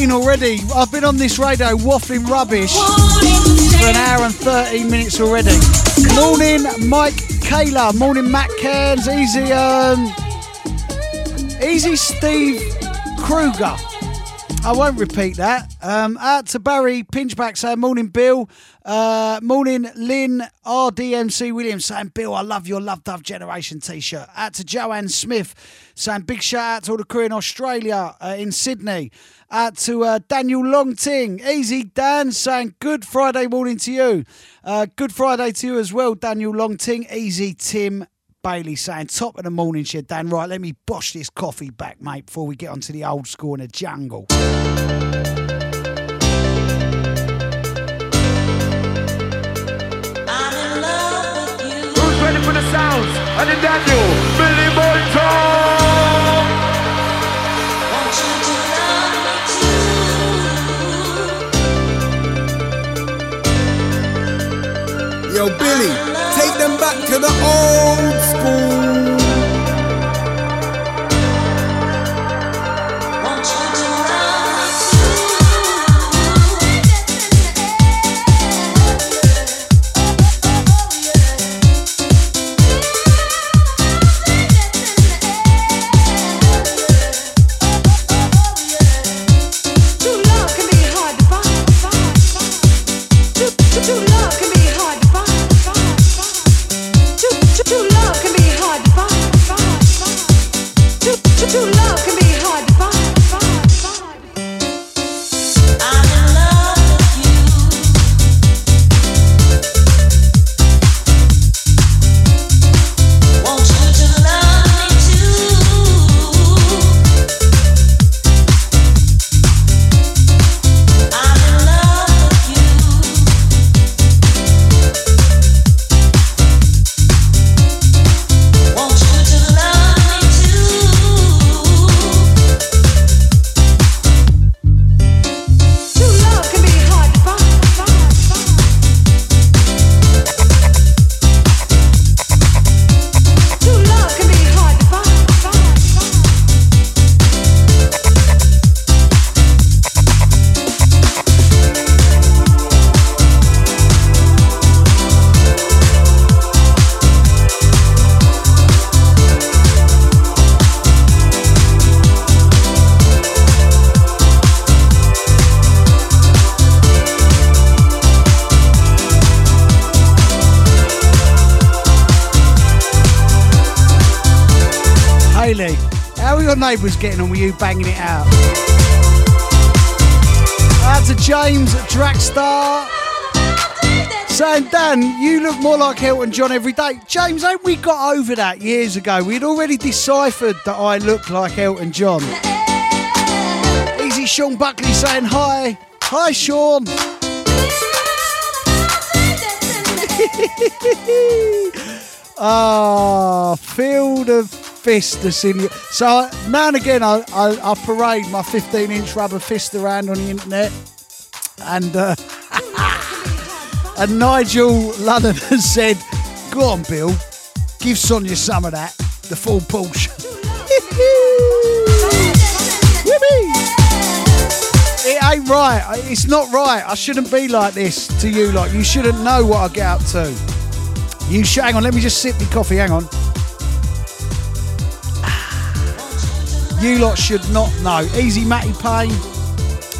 Speaker 3: 8.13 already. I've been on this radio waffling rubbish for an hour and 13 minutes already. Morning, Mike Kayla. Morning, Matt Cairns. Easy, um, easy Steve Kruger. I won't repeat that. Um, out to Barry Pinchback saying, Morning, Bill. Uh, morning, Lynn RDMC Williams saying, Bill, I love your Love Dove Generation t shirt. Out to Joanne Smith saying, Big shout out to all the crew in Australia, uh, in Sydney. Out to uh, Daniel Longting. Easy Dan saying, Good Friday morning to you. Uh, good Friday to you as well, Daniel Longting. Easy Tim Bailey saying, top of the morning, shit, Dan. Right, let me bosh this coffee back, mate, before we get onto the old school in the jungle.
Speaker 16: Sounds? And then Daniel, Billy Bolton.
Speaker 12: Yo, Billy, take them back to the old school.
Speaker 3: Neighbours getting on with you banging it out? Out to James Dragstar. Saying, Dan, you look more like Elton John every day. James, ain't we got over that years ago? We'd already deciphered that I look like Elton John. Easy Sean Buckley saying hi. Hi, Sean. *laughs* Ah, field of fist that's in you. So now and again, I, I, I parade my 15 inch rubber fist around on the internet. And uh, *laughs* and Nigel Lunnon *laughs* has said, Go on, Bill, give Sonia some of that, the full Porsche. *laughs* It ain't right. It's not right. I shouldn't be like this to you. Like you shouldn't know what I get up to. You should. Hang on. Let me just sip the coffee. Hang on. You lot should not know. Easy, Matty Payne.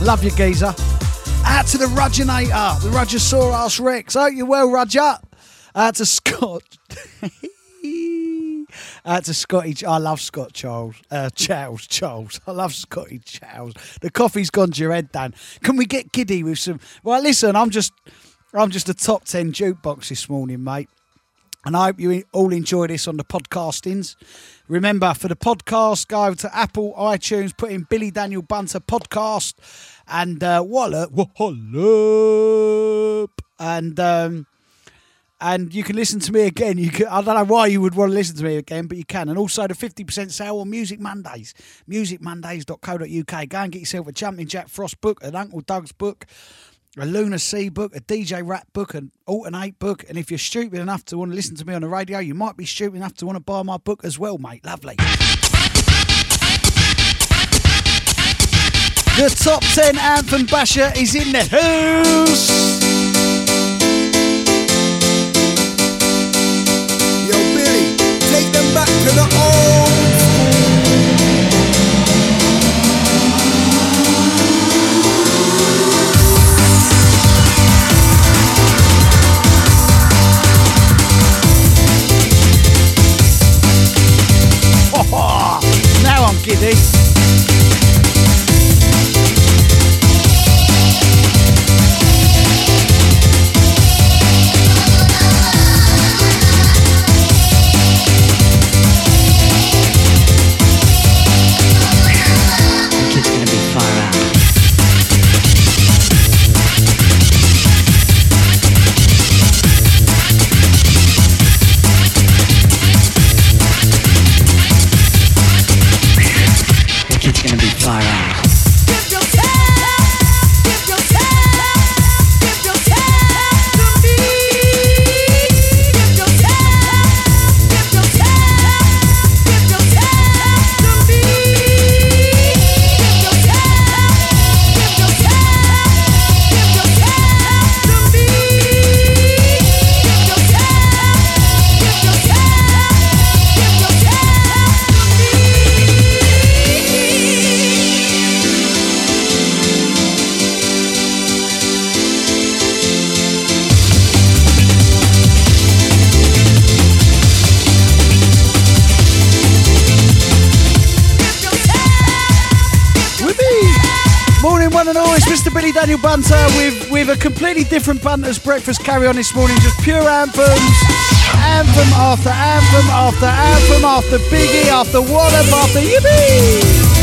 Speaker 3: Love you, geezer. Out to the Rudgenator, the Rudgesaurus Rex. Hope you well, Rudger. Out to Scott. *laughs* Out to Scotty. I love Scott Charles. Uh, Charles. Charles. I love Scotty Charles. The coffee's gone to your head, Dan. Can we get giddy with some? Well, listen. I'm just, I'm just a top ten jukebox this morning, mate. And I hope you all enjoy this on the podcastings. Remember, for the podcast, go to Apple, iTunes, put in Billy Daniel Bunter podcast and uh, Wallop, and um, and you can listen to me again. You can, I don't know why you would want to listen to me again, but you can. And also the 50% sale on Music Mondays, musicmondays.co.uk. Go and get yourself a Jumping Jack Frost book, an Uncle Dugs' book, a Luna C book, a DJ Rap book, an Alternate book. And if you're stupid enough to want to listen to me on the radio, you might be stupid enough to want to buy my book as well, mate. Lovely. The top 10 anthem basher is in the house.
Speaker 12: Yo, Billy, take them back to the old
Speaker 3: Ho, ho, ho. Now I'm giddy. Mr. Billy Daniel Bunter with with a completely different Bunter's breakfast carry on this morning. Just pure anthems, anthem after anthem after anthem after Biggie after Wallop after Yippee!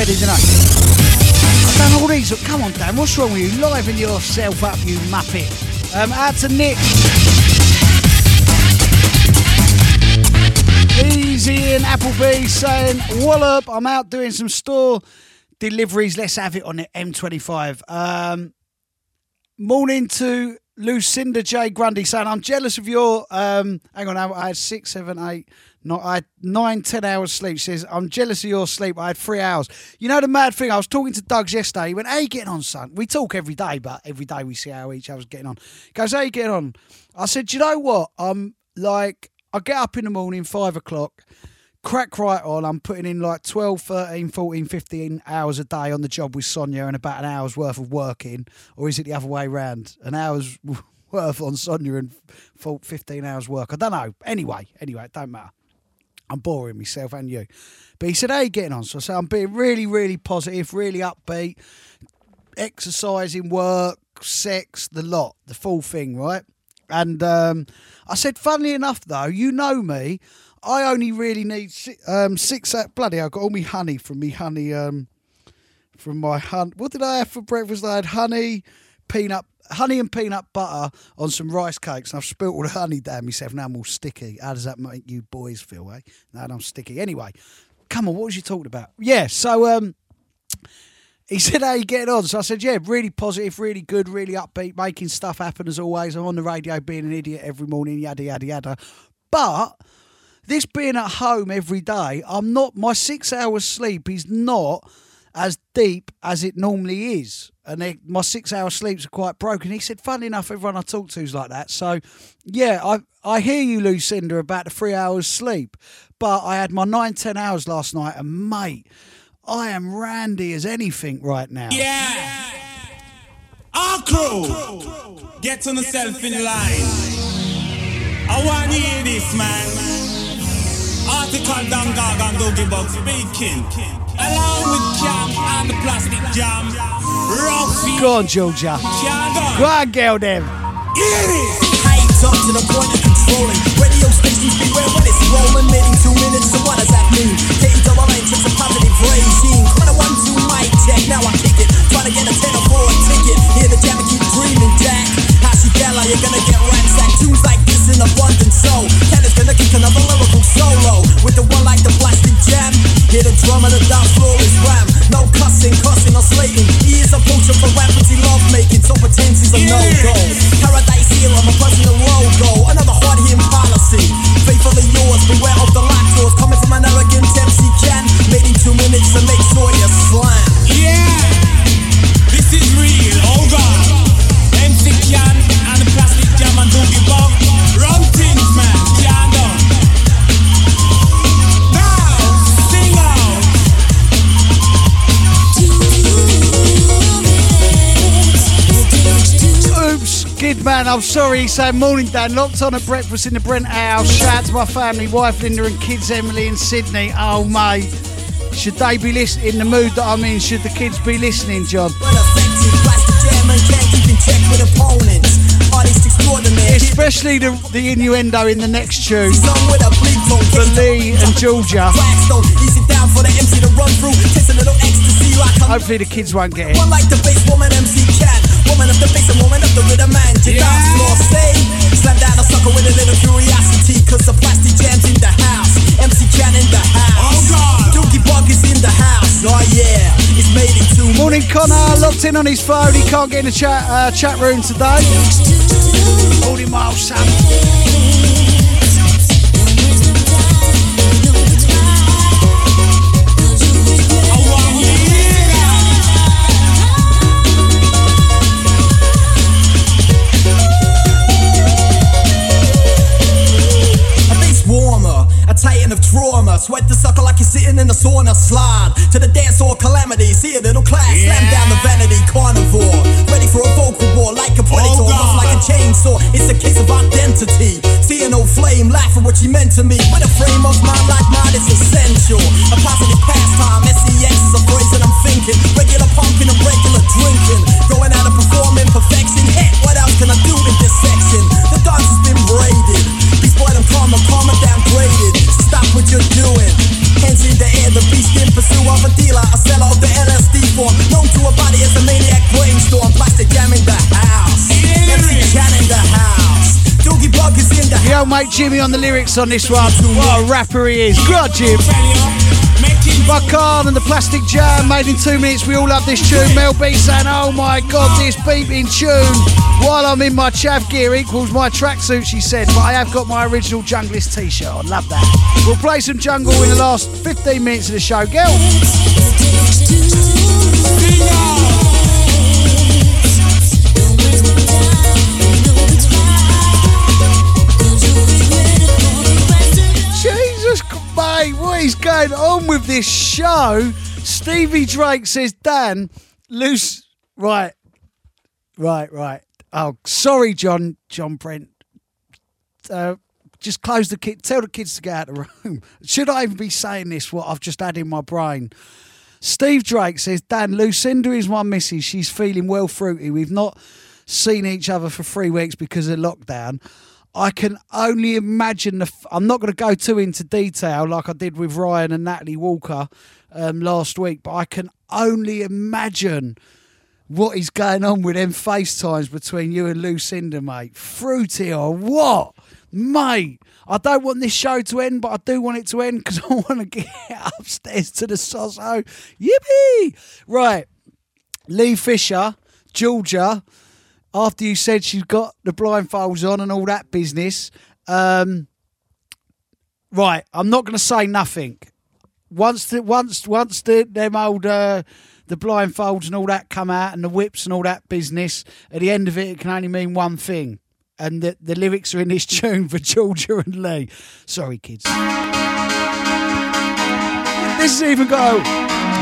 Speaker 3: I've done all these. Come on, Dan, what's wrong with you? Liven yourself up, you muppet. Um, out to Nick. Easy in Applebee saying, Wallop, I'm out doing some store deliveries. Let's have it on the M25. Um, morning to Lucinda J. Grundy saying, I'm jealous of your. Um, hang on, I had six, seven, eight, not, I had nine, ten hours sleep. She says, I'm jealous of your sleep. I had three hours. You know the mad thing? I was talking to Dugs yesterday. He went, How you getting on, son? We talk every day, but every day we see how each other's getting on. He goes, How you getting on? I said, you know what? I'm like, I get up in the morning, five o'clock crack right on. I'm putting in like 12, 13, 14, 15 hours a day on the job with Sonia and about an hour's worth of working. Or is it the other way round? An hour's *laughs* worth on Sonia and f- 15 hours work. I don't know. Anyway, anyway, it don't matter. I'm boring myself and you. But he said, How you getting on? So I said, I'm being really, really positive, really upbeat, exercising, work, sex, the lot, the full thing, right? And um, I said, funnily enough, though, you know me, I only really need um, six. Uh, bloody, I got all me honey from me honey, um, from my hunt. What did I have for breakfast? I had honey, peanut, honey and peanut butter on some rice cakes, and I've spilt all the honey down myself. Now I'm all sticky. How does that make you boys feel, eh? Now I'm sticky. Anyway, come on, what was you talking about? Yeah, so um, he *laughs* said, How you getting on? So I said, Yeah, really positive, really good, really upbeat, making stuff happen as always. I'm on the radio being an idiot every morning, yada, yada, yada. But this being at home every day, I'm not, my six hours sleep is not as deep as it normally is. And my six hour sleeps are quite broken. He said, Funny enough, everyone I talk to is like that. So, yeah, I, I hear you, Lucinda, about the three hours sleep. But I had my nine, ten hours last night, and mate, I am randy as anything right now.
Speaker 17: Yeah. Our crew, get on the yourself in line. I want to hear this, man. Article Don Gargan Doogie Bug speaking. Along with Kann and the Plastic Jam. Roughy.
Speaker 3: Go on, Georgia. Go on, girl, them.
Speaker 18: Hyped up to the point of controlling. Radio stations beware when it's rolling. Meeting two minutes, so what does that mean? K double N took a positive regime. Quite a one two mic check, now I kick it. Trying to get a ten or four a ticket. Hear the jam and keep dreaming, Jack. Hashigella, you're gonna get ransacked. Tunes like this in abundance, so Ken is gonna kick another lyrical solo with the one like the plastic jam. Hear the drum and the dance floor is ram. No cussing, cussing or slating. He is a poacher for rampant love making, so pretense is a no go. Paradise here, I'm a personal logo. Another hard hitting policy. Faithfully yours, beware of the lactose coming from an arrogant MC can. Made in two minutes and make sure you slam.
Speaker 17: Yeah.
Speaker 3: I'm sorry. So morning, Dan. Locked on at breakfast in the Brent House. Shout out to my family, wife Linda and kids Emily and Sydney. Oh mate, should they be listening? In the mood that I'm in, should the kids be listening, John?
Speaker 18: Plastic jam and can't keep in check with opponents. Artists extraordinary.
Speaker 3: Especially the, the innuendo in the next tune
Speaker 18: Some with a bleed tone.
Speaker 3: for Lee and Georgia.
Speaker 18: Blackstone, easy down for the MC to run through. Taste a little ecstasy like I'm
Speaker 3: Hopefully the kids won't get it.
Speaker 18: Woman. Of the bass and woman of the rhythm man. You dance floor stay. Slam down a sucker with a little curiosity. Cause the plastic jam's in the house. MC Cat in the house. Oh God. Dookie Bug is in the house. Oh yeah. It's made it two
Speaker 3: Morning, Connor. Locked in on his phone. He can't get in the chat uh, chat room today. Morning, Miles Sam.
Speaker 18: Sweat the sucker like you're sitting in a sauna. Slide to the dance or calamity. See a little class, slam down the vanity carnivore. Ready for a vocal war like a predator, rough like a chainsaw. It's a case of identity. See an old flame, laugh at what she meant to me. With a frame of mind like mine is essential. A positive pastime, SEX is a phrase that I'm thinking. Regular pumping and regular drinking. Going out and performing perfection. Heck, what else can I do in this section? The dance has been braided. Beast boy, I'm calm, I'm calm and downgraded. So stop what you're doing. Hands in the air, the beast in pursuit of a dealer. A seller of the LSD form. Known to a body as a maniac brainstorm. Plastic jam in the house. MC Cat in the house. Doogie Bug is in the house.
Speaker 3: Yo, mate Jimmy on the lyrics on this one. What a rapper he is. Good on, Bug Kann and the Plastic Jam made in two minutes. We all love this tune. Mel B saying, Oh my god, this beeping tune while I'm in my chav gear equals my tracksuit, she said. But I have got my original Junglist t shirt on. Love that. We'll play some jungle in the last 15 minutes of the show. Girl. Mate, what is going on with this show? Stevie Drake says, Dan, loose. Right, right, right. Oh, sorry, John, John Brent. Uh, just close the kid. Tell the kids to get out of the room. *laughs* Should I even be saying this? What I've just had in my brain. Steve Drake says, Dan, Lucinda is my missus. She's feeling well fruity. We've not seen each other for three weeks because of lockdown. I can only imagine the. F- I'm not going to go too into detail like I did with Ryan and Natalie Walker um, last week, but I can only imagine what is going on with them FaceTimes between you and Lucinda, mate. Fruity or what? Mate, I don't want this show to end, but I do want it to end because *laughs* I want to get upstairs to the Soso. Yippee! Right. Lee Fisher, Georgia, after you said she's got the blindfolds on and all that business, um, right, I'm not going to say nothing. Once the once once the them old uh, the blindfolds and all that come out and the whips and all that business, at the end of it, it can only mean one thing. And the, the lyrics are in this *laughs* tune for Georgia and Lee. Sorry, kids. This has even got a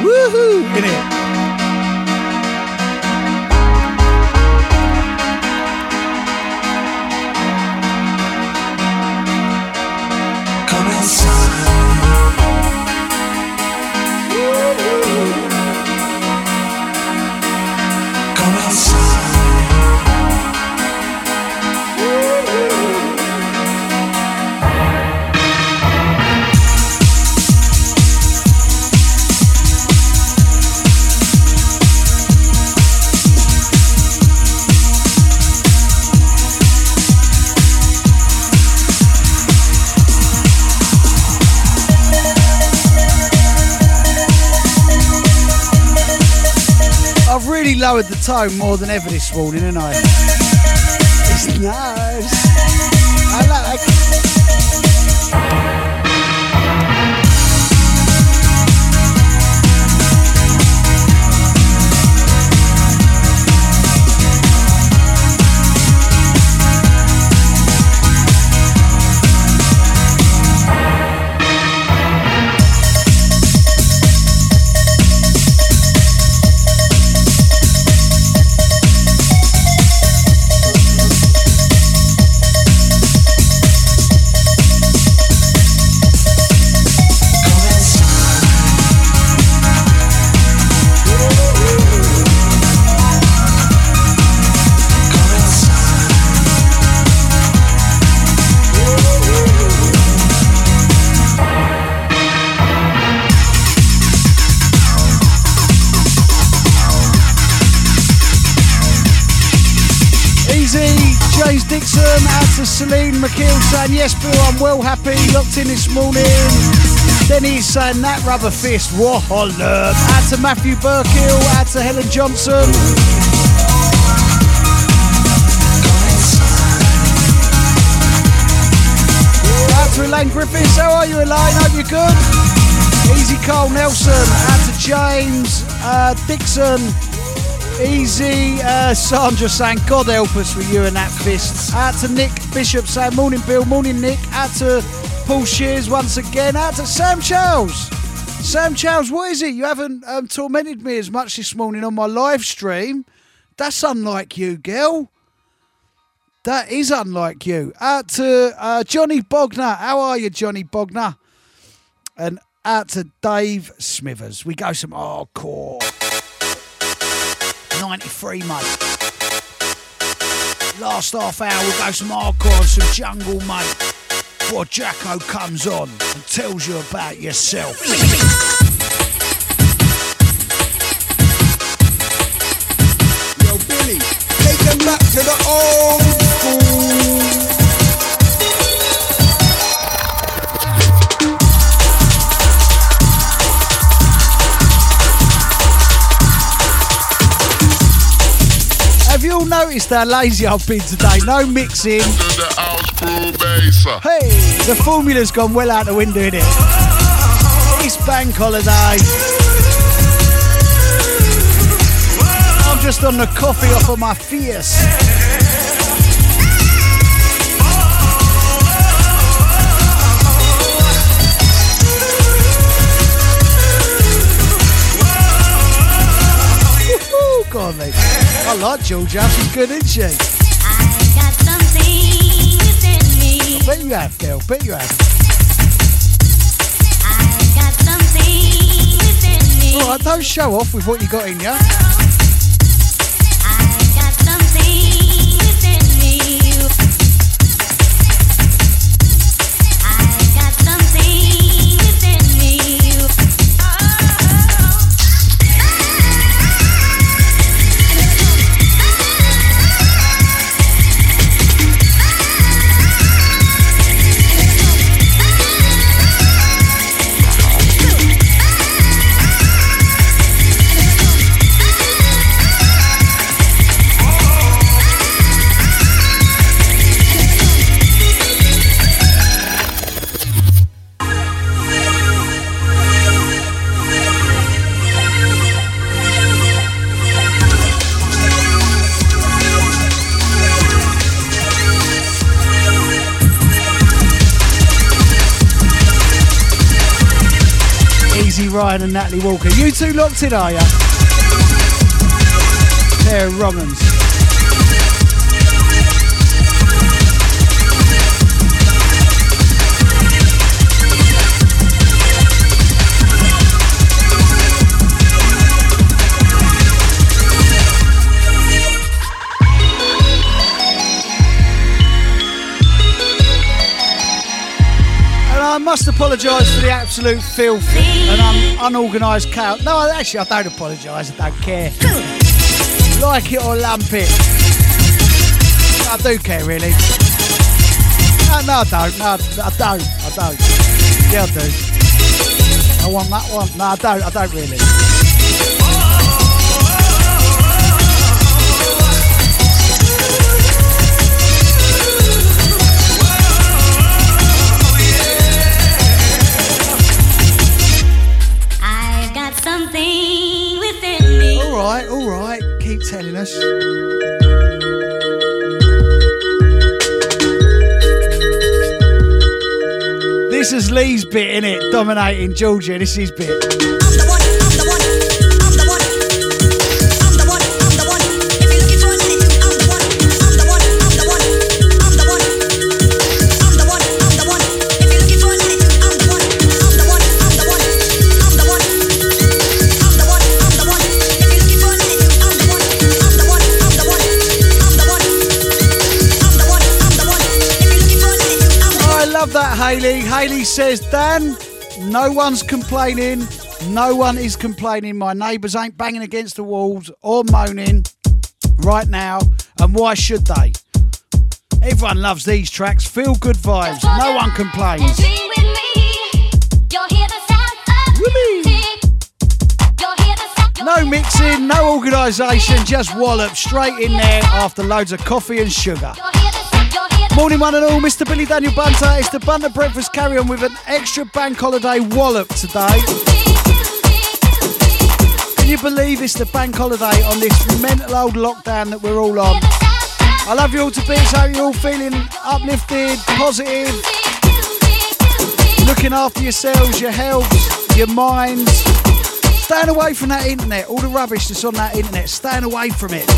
Speaker 3: woohoo in it.
Speaker 11: Come
Speaker 3: lowered the tone more than ever this morning, haven't I? It's nice. I like. Dixon, out to Celine McKeel saying, Yes, Bill, I'm well happy, locked in this morning. Denny's saying, That rubber fist, earth? Out to Matthew Burkill, out to Helen Johnson. Out to Elaine Griffiths, how are you, Elaine? Hope you're good. Easy Cole Nelson, out to James uh, Dixon. Easy, uh, Sandra saying, God help us with you and that fist. Out to Nick Bishop saying, Morning Bill, morning Nick. Out to Paul Shears once again. Out to Sam Charles. Sam Charles, what is it? You haven't um, tormented me as much this morning on my live stream. That's unlike you, girl. That is unlike you. Out to uh, Johnny Bogner. How are you, Johnny Bogner? And out to Dave Smithers. We go some hardcore. 93, mate. Last half hour, we'll go some hardcore and some jungle, mate. Before Jacko comes on and tells you about yourself.
Speaker 12: Yo, Billy, take them back to the old
Speaker 3: noticed how lazy I've been today? No mixing. Hey, the formula's gone well out the window, innit? It's bank holiday. I'm just on the coffee off of my fierce. I like Georgia. She's good, isn't she? I bet you have, girl. Bet you have. All right, don't show off with what you got in you. Ryan and Natalie Walker. You two locked in, are you? Pair of must apologise for the absolute filth and un- unorganised chaos. No, actually, I don't apologise. I don't care. like it or lump it. I do care, really. No, no, I don't. No, I don't. I don't. Yeah, I do. I want that one. No, I don't. I don't really. Keep telling us. This is Lee's bit, in it, dominating Georgia. This is his bit. Haley says, Dan, no one's complaining. No one is complaining. My neighbours ain't banging against the walls or moaning right now. And why should they? Everyone loves these tracks. Feel good vibes. No one complains. No mixing, no organisation, just wallop straight in there after loads of coffee and sugar. Morning one and all, Mr. Billy Daniel Bunter. It's the Bunter Breakfast Carry On with an extra bank holiday wallop today. Can you believe it's the bank holiday on this mental old lockdown that we're all on? I love you all to bits. Hope you're all feeling uplifted, positive, looking after yourselves, your health, your minds. Staying away from that internet, all the rubbish that's on that internet, staying away from it.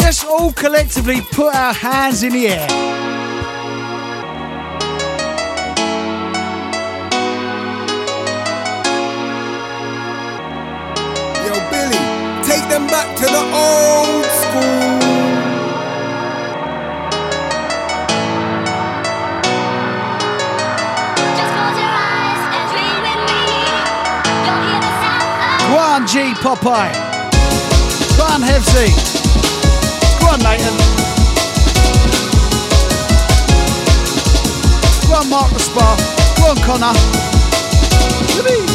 Speaker 3: Let's all collectively put our hands in the air.
Speaker 12: To the old school.
Speaker 3: Go on, G Popeye. Go on, Hevsy. Go on, Nathan. Go on, Mark the Spa. Go on, Connor. Yippee.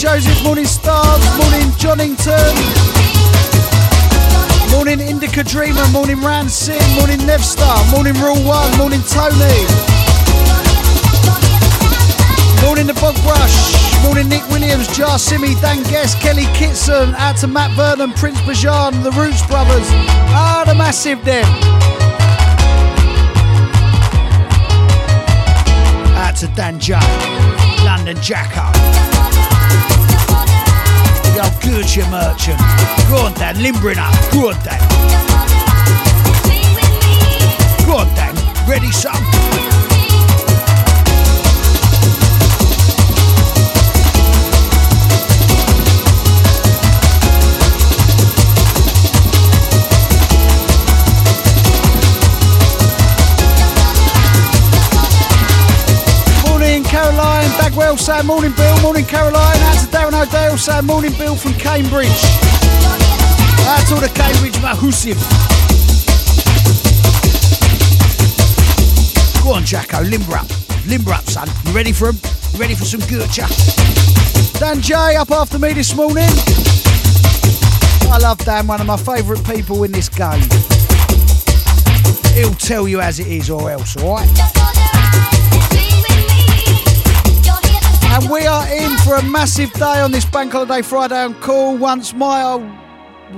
Speaker 3: Joseph. Morning, Stars. Morning, Johnington. Morning, Indica Dreamer. Morning, Ransin. Morning, Nevstar. Morning, Rule One. Morning, Tony. Morning, The Bog Brush. Morning, Nick Williams, Jar Simi, Dan Guest, Kelly Kitson. Out to Matt Vernon, Prince Bajan, The Roots Brothers. Ah, the massive them. Out to Dan Joe, London Jacko. Good you merchant. Go on, Dan, limbering up. Go on, Dan. Go on, Dan. Ready, son? O'Dale saying morning Bill, morning Caroline. Out to Darren O'Dale saying morning Bill from Cambridge. Out to all the Cambridge Mahusim. Go on, Jacko, limber up. Limber up, son. You ready for him? You ready for some Gurcha? Dan J up after me this morning. I love Dan, one of my favourite people in this game. He'll tell you as it is or else, alright? And we are in for a massive day on this Bank Holiday Friday on Kool. Once my old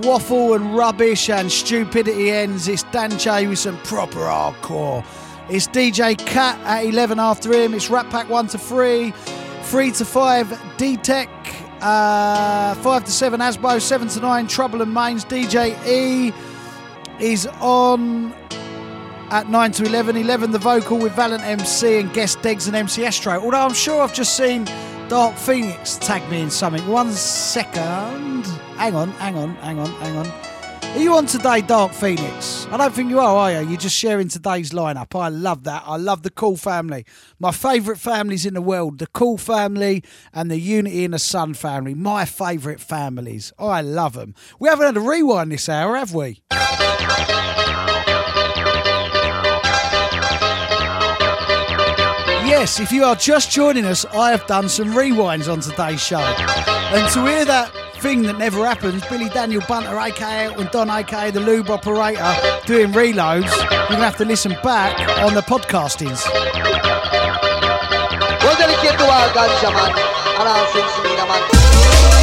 Speaker 3: waffle and rubbish and stupidity ends, it's Dan J with some proper hardcore. It's DJ Cat at 11 after him. It's Rat Pack 1 to 3, 3 to 5 D Tech, uh, 5 to 7 Asbo, 7 to 9 Trouble and Mains. DJ E is on at 9 to 11. 11 the vocal with Valent MC and guest Degs and MC Astro. Although I'm sure I've just seen Dark Phoenix tag me in something. One second. Hang on, hang on, hang on, hang on. Are you on today, Dark Phoenix? I don't think you are, are you? You're just sharing today's lineup. I love that. I love the Kool family. My favourite families in the world the Kool family and the Unity and the Sun family. My favourite families. I love them. We haven't had a rewind this hour, have we? Yes, if you are just joining us, I have done some rewinds on today's show. And to hear that thing that never happens, Billy Daniel Bunter, aka and Don, aka the Lube Operator, doing reloads, you're going to have to listen back on the podcastings.
Speaker 19: To our man and.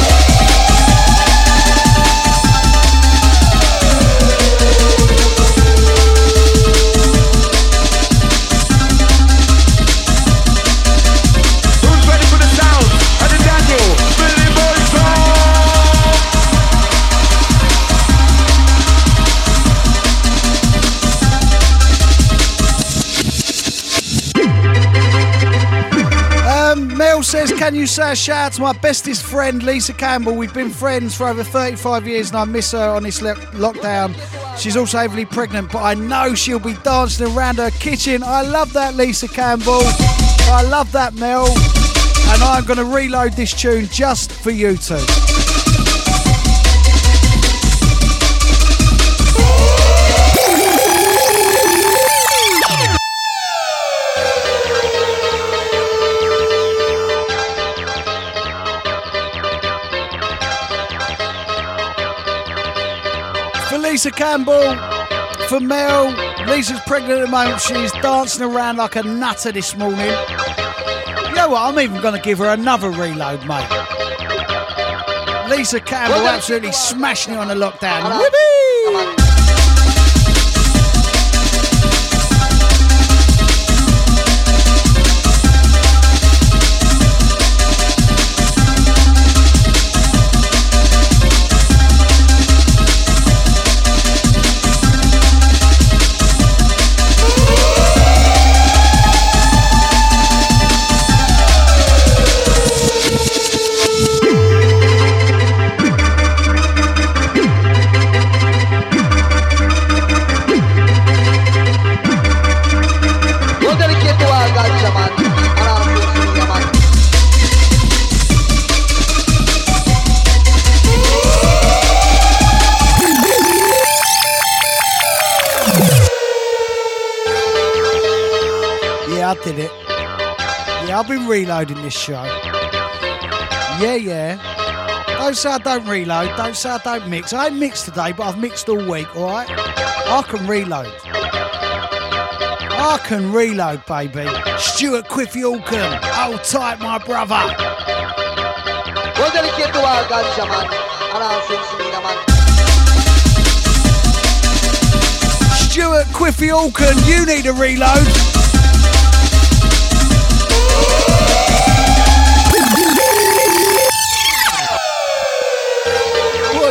Speaker 3: Says, Can you say a shout out to my bestest friend, Lisa Campbell? We've been friends for over 35 years and I miss her on this lo- lockdown. She's also heavily pregnant, but I know she'll be dancing around her kitchen. I love that, Lisa Campbell. I love that, Mel. And I'm going to reload this tune just for you two. Lisa Campbell, for Mel, Lisa's pregnant at the moment. She's dancing around like a nutter this morning. You know what? I'm even going to give her another reload, mate. Lisa Campbell absolutely smashing it on the lockdown. Whippy! Reloading this show. Yeah, yeah. Don't say I don't reload. Don't say I don't mix. I ain't mixed today, but I've mixed all week, alright? I can reload. I can reload, baby. Stuart Quiffy Alkin. Hold tight, my brother.
Speaker 19: We'll dedicate to our ganja man and our friends Mina man.
Speaker 3: Stuart Quiffy Alkin, you need a reload.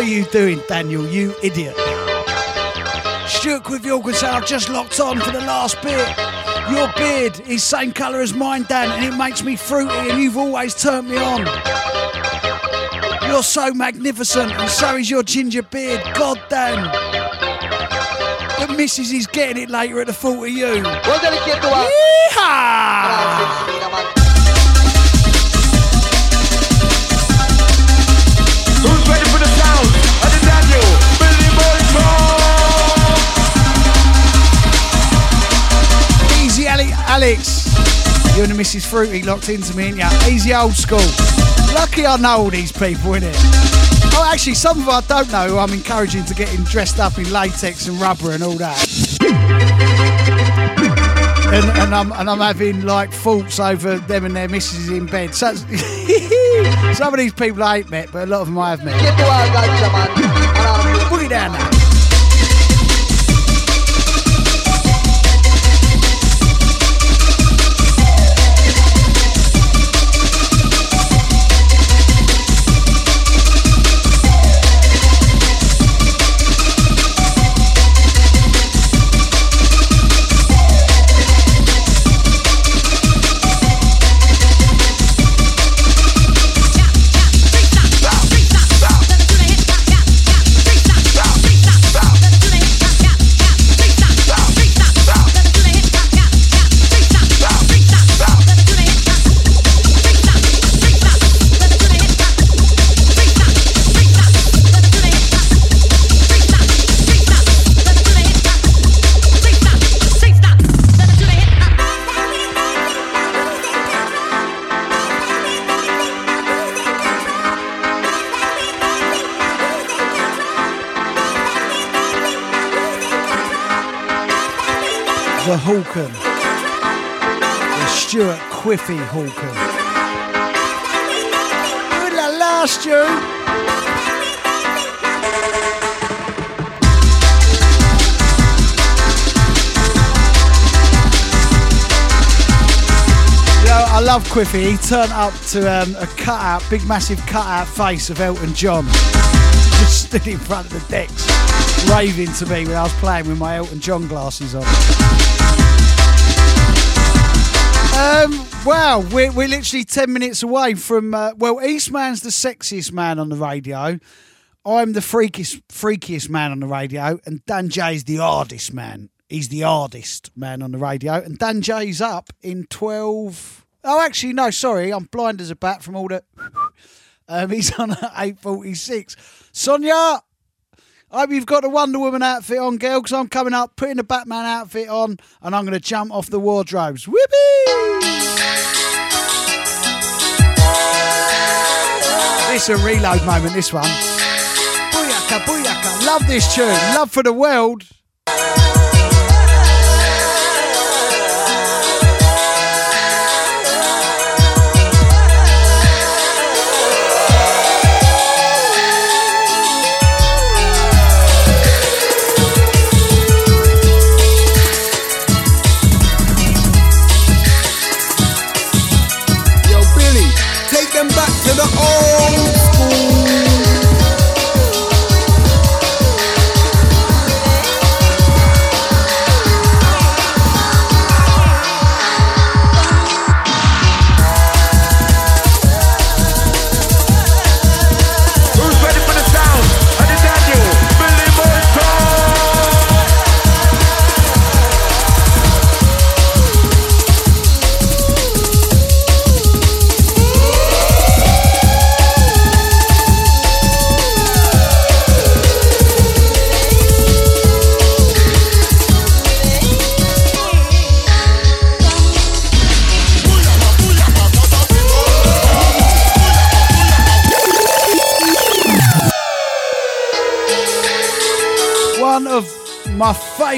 Speaker 3: You doing, Daniel, you idiot? Stuart with your I've just locked on for the last bit. Your beard is same colour as mine, Dan, and it makes me fruity, and you've always turned me on. You're so magnificent, and so is your ginger beard. God damn. The missus is getting it later at the thought of you.
Speaker 19: We'll dedicate to our
Speaker 3: Yeehaw! Alex. You and the Mrs. Fruity locked into me, ain't ya? Easy old school. Lucky I know all these people, innit? Oh, actually, some of them I don't know who I'm encouraging to get him dressed up in latex and rubber and all that. And, and I'm and I'm having like thoughts over them and their misses in bed. So, *laughs* some of these people I ain't met, but a lot of them I have met.
Speaker 19: Get to our ganja, man.
Speaker 3: Put it down now. Hawken. The Stuart Quiffy Hawken. Ooh la la, Stu. I love Quiffy. He turned up to um, a cutout, big massive cutout face of Elton John. Just stood in front of the decks, raving to me when I was playing with my Elton John glasses on. Um, wow, we're, we're literally 10 minutes away from. Uh, well, Eastman's the sexiest man on the radio. I'm the freakiest, freakiest man on the radio. And Dan Jay's the hardest man. He's the hardest man on the radio. And Dan Jay's up in 12. Oh, actually, no, sorry. I'm blind as a bat from all the. *laughs* Um, he's on at 8.46. Sonia, I hope you've got the Wonder Woman outfit on, girl, because I'm coming up, putting the Batman outfit on, and I'm going to jump off the wardrobes. Whoopee! Is a reload moment, this one. Booyaka, booyaka. Love this tune. Love for the world.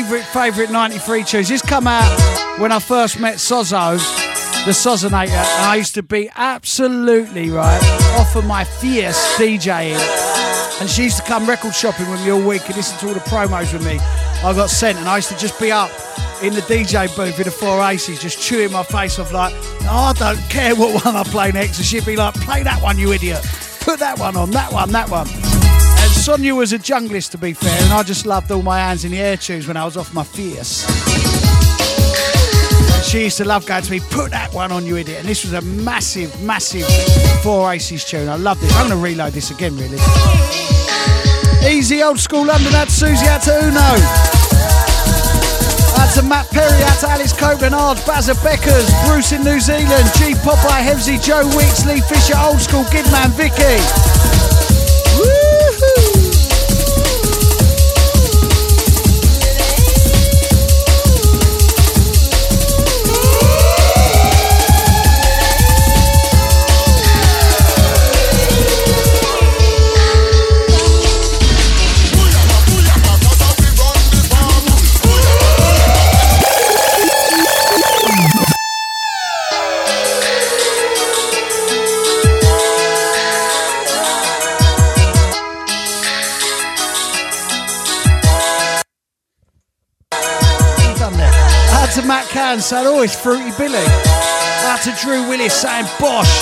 Speaker 3: Favourite, favourite 93 tunes. This come out when I first met Sozo, the Sozonator, and I used to be absolutely, right, off of my fierce DJing. And she used to come record shopping with me all week and listen to all the promos with me. I got sent, and I used to just be up in the DJ booth in the Four Aces, just chewing my face off like, "Oh, I don't care what one I play next. And she'd be like, play that one, you idiot. Put that one on, that one, that one. Sonia was a junglist, to be fair, and I just loved all my hands in the air tunes when I was off my fierce. She used to love going to me, put that one on, you idiot. And this was a massive, massive Four Aces tune. I love this. I'm going to reload this again, really. Easy old school London, to Susie, out to Uno. Out to Matt Perry, out to Alice Copeland, Ard, Bazza Beckers, Bruce in New Zealand, G Popeye, Hevsy, Joe Weeks, Lee Fisher, Old School, Gidman, Vicky. Matt saying, oh, it's Fruity Billy. Out to Drew Willis saying, Bosh.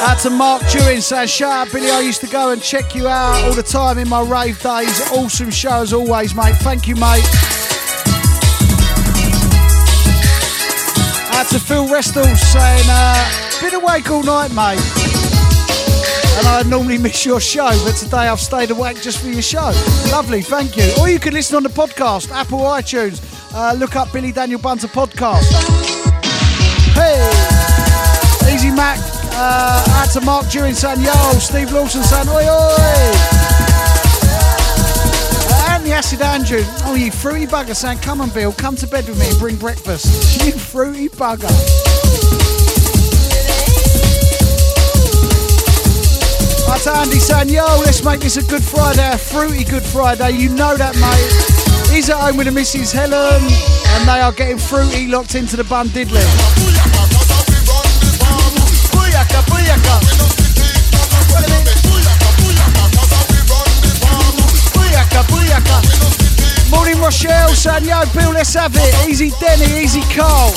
Speaker 3: Out to Mark Dewin saying, shout out Billy, I used to go and check you out all the time in my rave days. Awesome show as always, mate. Thank you, mate. Out to Phil Restall saying, uh, been awake all night, mate. And I normally miss your show, but today I've stayed awake just for your show. Lovely, thank you. Or you can listen on the podcast, Apple iTunes. Uh, look up Billy Daniel Bunter podcast. Hey, Easy Mac. Uh, to Mark Dewin saying, yo, Steve Lawson saying, oi, oi. And the Acid Andrew, oh, you fruity bugger saying, come on, Bill, come to bed with me and bring breakfast. *laughs* You fruity bugger. That's Andy saying, yo, let's make this a Good Friday, a fruity Good Friday. You know that, mate. He's at home with the Mrs. Helen, and they are getting fruity locked into the bun booyaka. Morning, Rochelle saying, yo, Bill, let's have it. Easy Denny, easy Carl.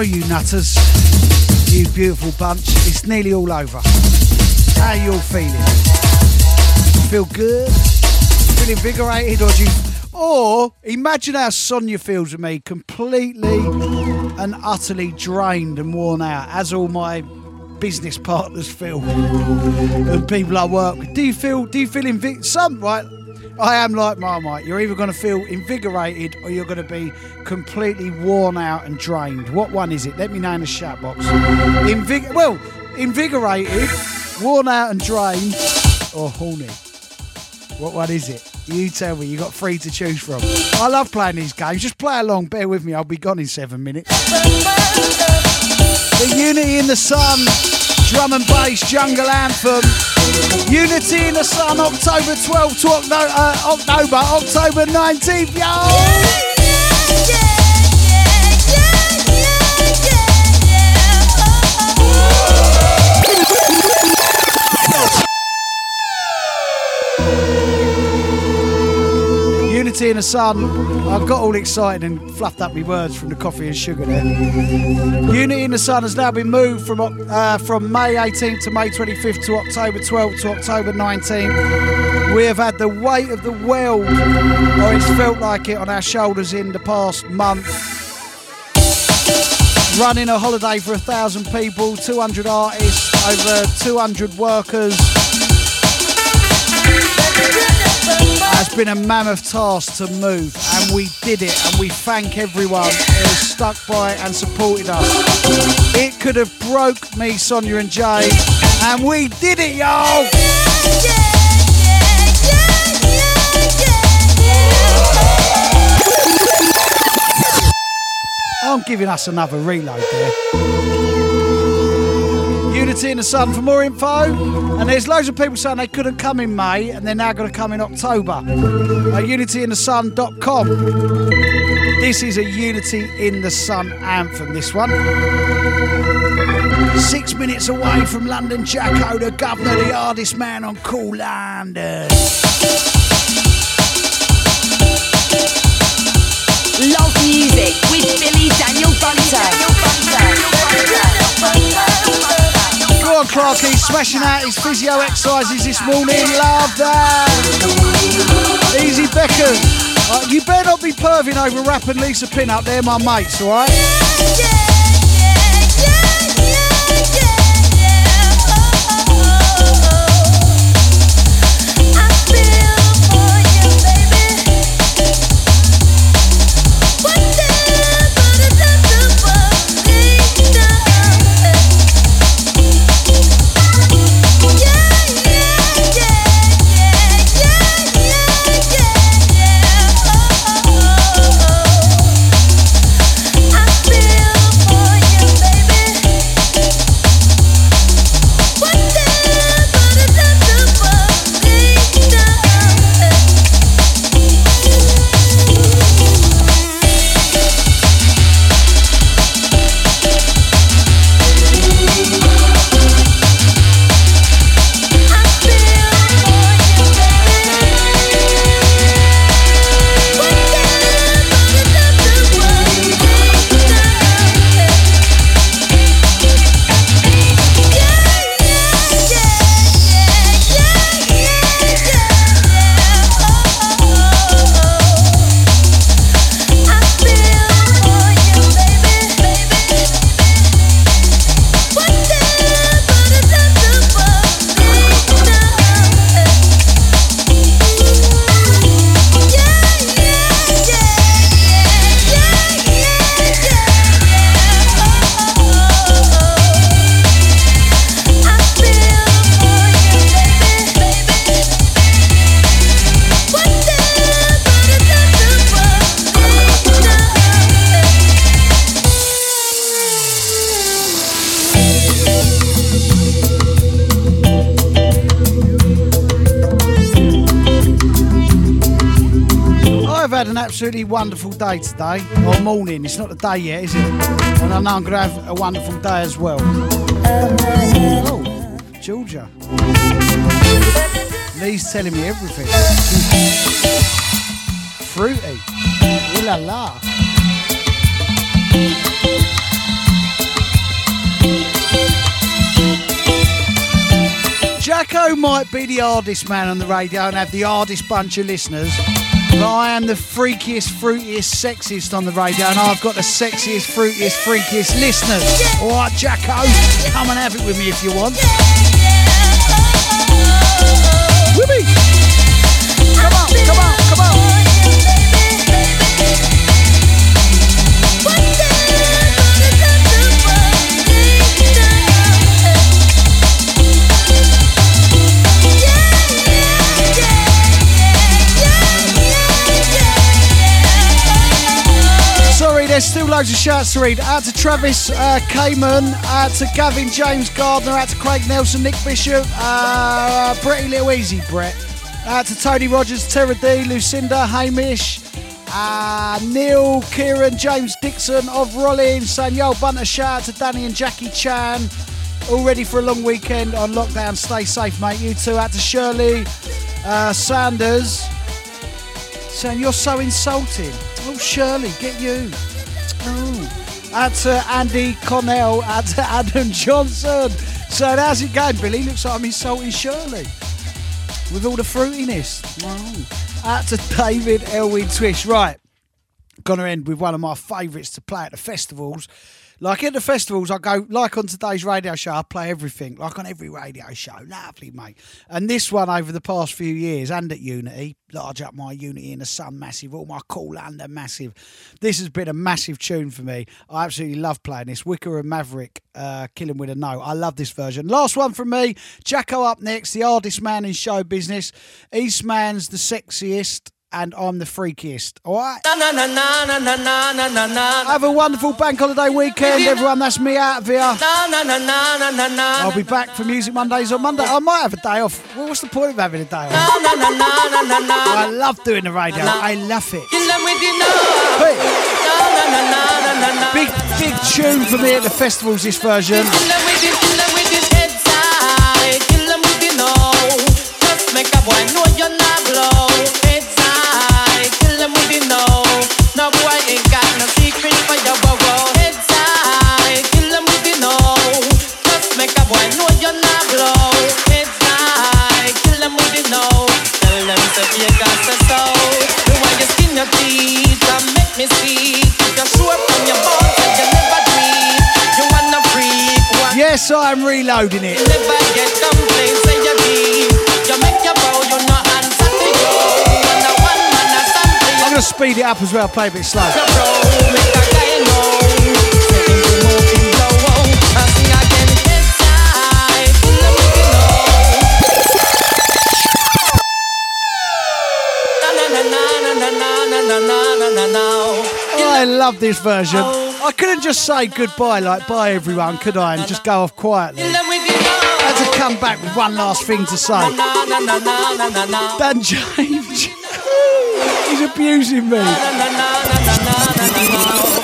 Speaker 3: So you nutters, you beautiful bunch, it's nearly all over. How you all feeling? Feel good? Feel invigorated or do you or imagine how Sonia feels with me, completely and utterly drained and worn out, as all my business partners feel and people I work with. Do you feel do you feel invic some right? I am like Marmite. You're either going to feel invigorated or you're going to be completely worn out and drained. What one is it? Let me know in the chat box. Invig- well, invigorated, worn out and drained, or horny. What one is it? You tell me. You got three to choose from. I love playing these games. Just play along. Bear with me. I'll be gone in seven minutes. The Unity in the Sun, drum and bass jungle anthem. Unity in the Sun, October 12th to uh, October, October 19th, yo! Unity in the Sun. I got all excited and fluffed up my words from the coffee and sugar there. Unity in the Sun has now been moved from uh, from May 18th to May 25th to October 12th to October 19th. We have had the weight of the world, or it's felt like it, on our shoulders in the past month. Running a holiday for a thousand people, 200 artists, over 200 workers. It's been a mammoth task to move, and we did it, and we thank everyone who stuck by and supported us. It could have broke me, Sonia and Jay, and we did it, y'all! I'm giving us another reload there. Unity in the Sun for more info. And there's loads of people saying they couldn't come in May and they're now going to come in October. Uh, UnityInTheSun.com. This is a Unity in the Sun anthem, this one. Six minutes away from London Jacko, the governor, the hardest man on Kool London.
Speaker 1: Love music with Billy Daniel Bunter.
Speaker 3: Go on, Clarky, smashing out his physio exercises this morning. Love that. Easy Beckham. Uh, you better not be perving over Rap and Lisa Pin up there, my mates, alright? Day today, or morning. It's not the day yet, is it? And I know I'm going to have a wonderful day as well. Oh, Georgia. Lee's telling me everything. Fruity. Ooh la la. Jacko might be the hardest man on the radio and have the hardest bunch of listeners, but I am the freakiest, fruitiest, sexiest on the radio, and I've got the sexiest, fruitiest, freakiest listeners. All right, Jacko, come and have it with me if you want. Whoopee! Come on, come on, come on. There's still loads of shouts to read. Out to Travis uh, Cayman, out to Gavin James Gardner, out to Craig Nelson, Nick Bishop, uh, Pretty Little Easy Brett, out to Tony Rogers, Terra D, Lucinda, Hamish, uh, Neil, Kieran, James Dixon of Rollins, saying yo, bunter shout out to Danny and Jackie Chan. All ready for a long weekend on lockdown. Stay safe, mate. You too. Out to Shirley uh, Sanders saying you're so insulting. Oh, Shirley, get you. Out to uh, Andy Connell, out to *laughs* Adam Johnson. So how's it going, Billy? Looks like I'm insulting Shirley with all the fruitiness. Wow. Out to uh, David Elwin Twish. Right, gonna end with one of my favourites to play at the festivals. Like at the festivals, I go like on today's radio show. I play everything, like on every radio show. Lovely, mate. And this one over the past few years, and at Unity, large up my Unity in the sun, massive. All my cool under, massive. This has been a massive tune for me. I absolutely love playing this. Wicker and Maverick, uh, killing with a no. I love this version. Last one from me. Jacko up next, the hardest man in show business. Eastman's the sexiest. And I'm the freakiest. All right.
Speaker 5: Na na na na na na na na.
Speaker 3: Have a wonderful bank holiday weekend, everyone. That's me out of here.
Speaker 5: Na na na na na na na.
Speaker 3: I'll be back for Music Mondays on Monday. I might have a day off. Well, what's the point of having a day off?
Speaker 5: Na na na na na na.
Speaker 3: I love doing the radio. I love it. Hey. Big, big tune for me at the festivals, this version.
Speaker 5: Kill them with the, kill them with the head side. Kill them with the no. Just make a boy know you're not blow. so
Speaker 3: I'm reloading it. I'm gonna speed it up as well, play a bit slow. I love this version. I couldn't just say goodbye, like bye everyone, could I? And just go off quietly. I had to come back with one last thing to say. Dan James, he's abusing me.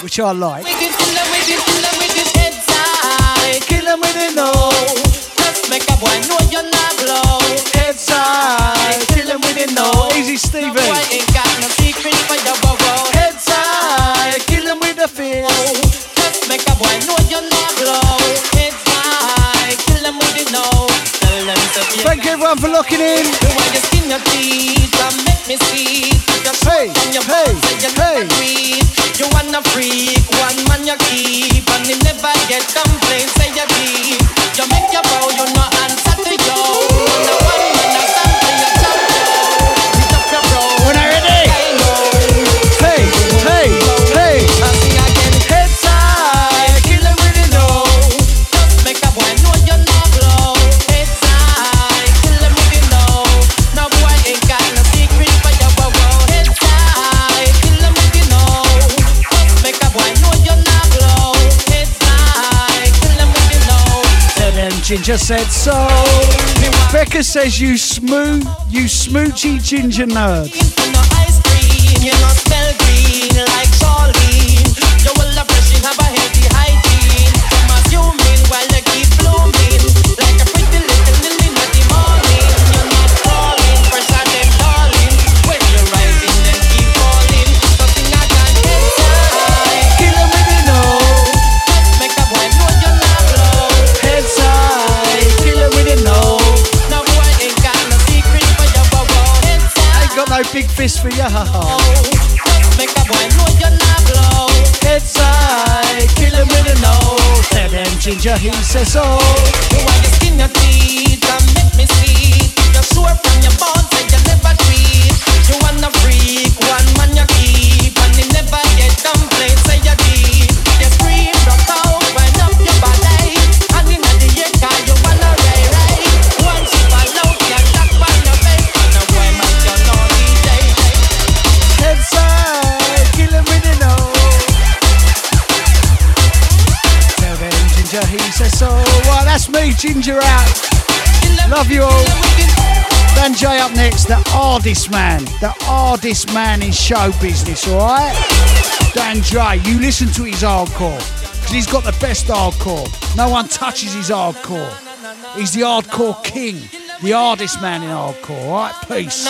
Speaker 3: Which I like. Easy Stevie. Headside, kill him with
Speaker 5: a fear.
Speaker 3: Thank you everyone for locking in.
Speaker 5: The way you
Speaker 3: Ginger said so. Becca says you smooth, you smoochy ginger nerd. Big fist for you.
Speaker 5: Make a boy know you're not blow.
Speaker 3: Heads high, kill him with a nose. Tell them ginger, he says so.
Speaker 5: You want your skin your teeth and make me see. You're sure from your bones that you never tweet. You want a freak, one man
Speaker 3: me, Ginger out. Love you all. Dan J up next, the hardest man. The hardest man in show business, alright? Dan J, you listen to his hardcore. Because he's got the best hardcore. No one touches his hardcore. He's the hardcore king. The hardest man in hardcore, alright? Peace.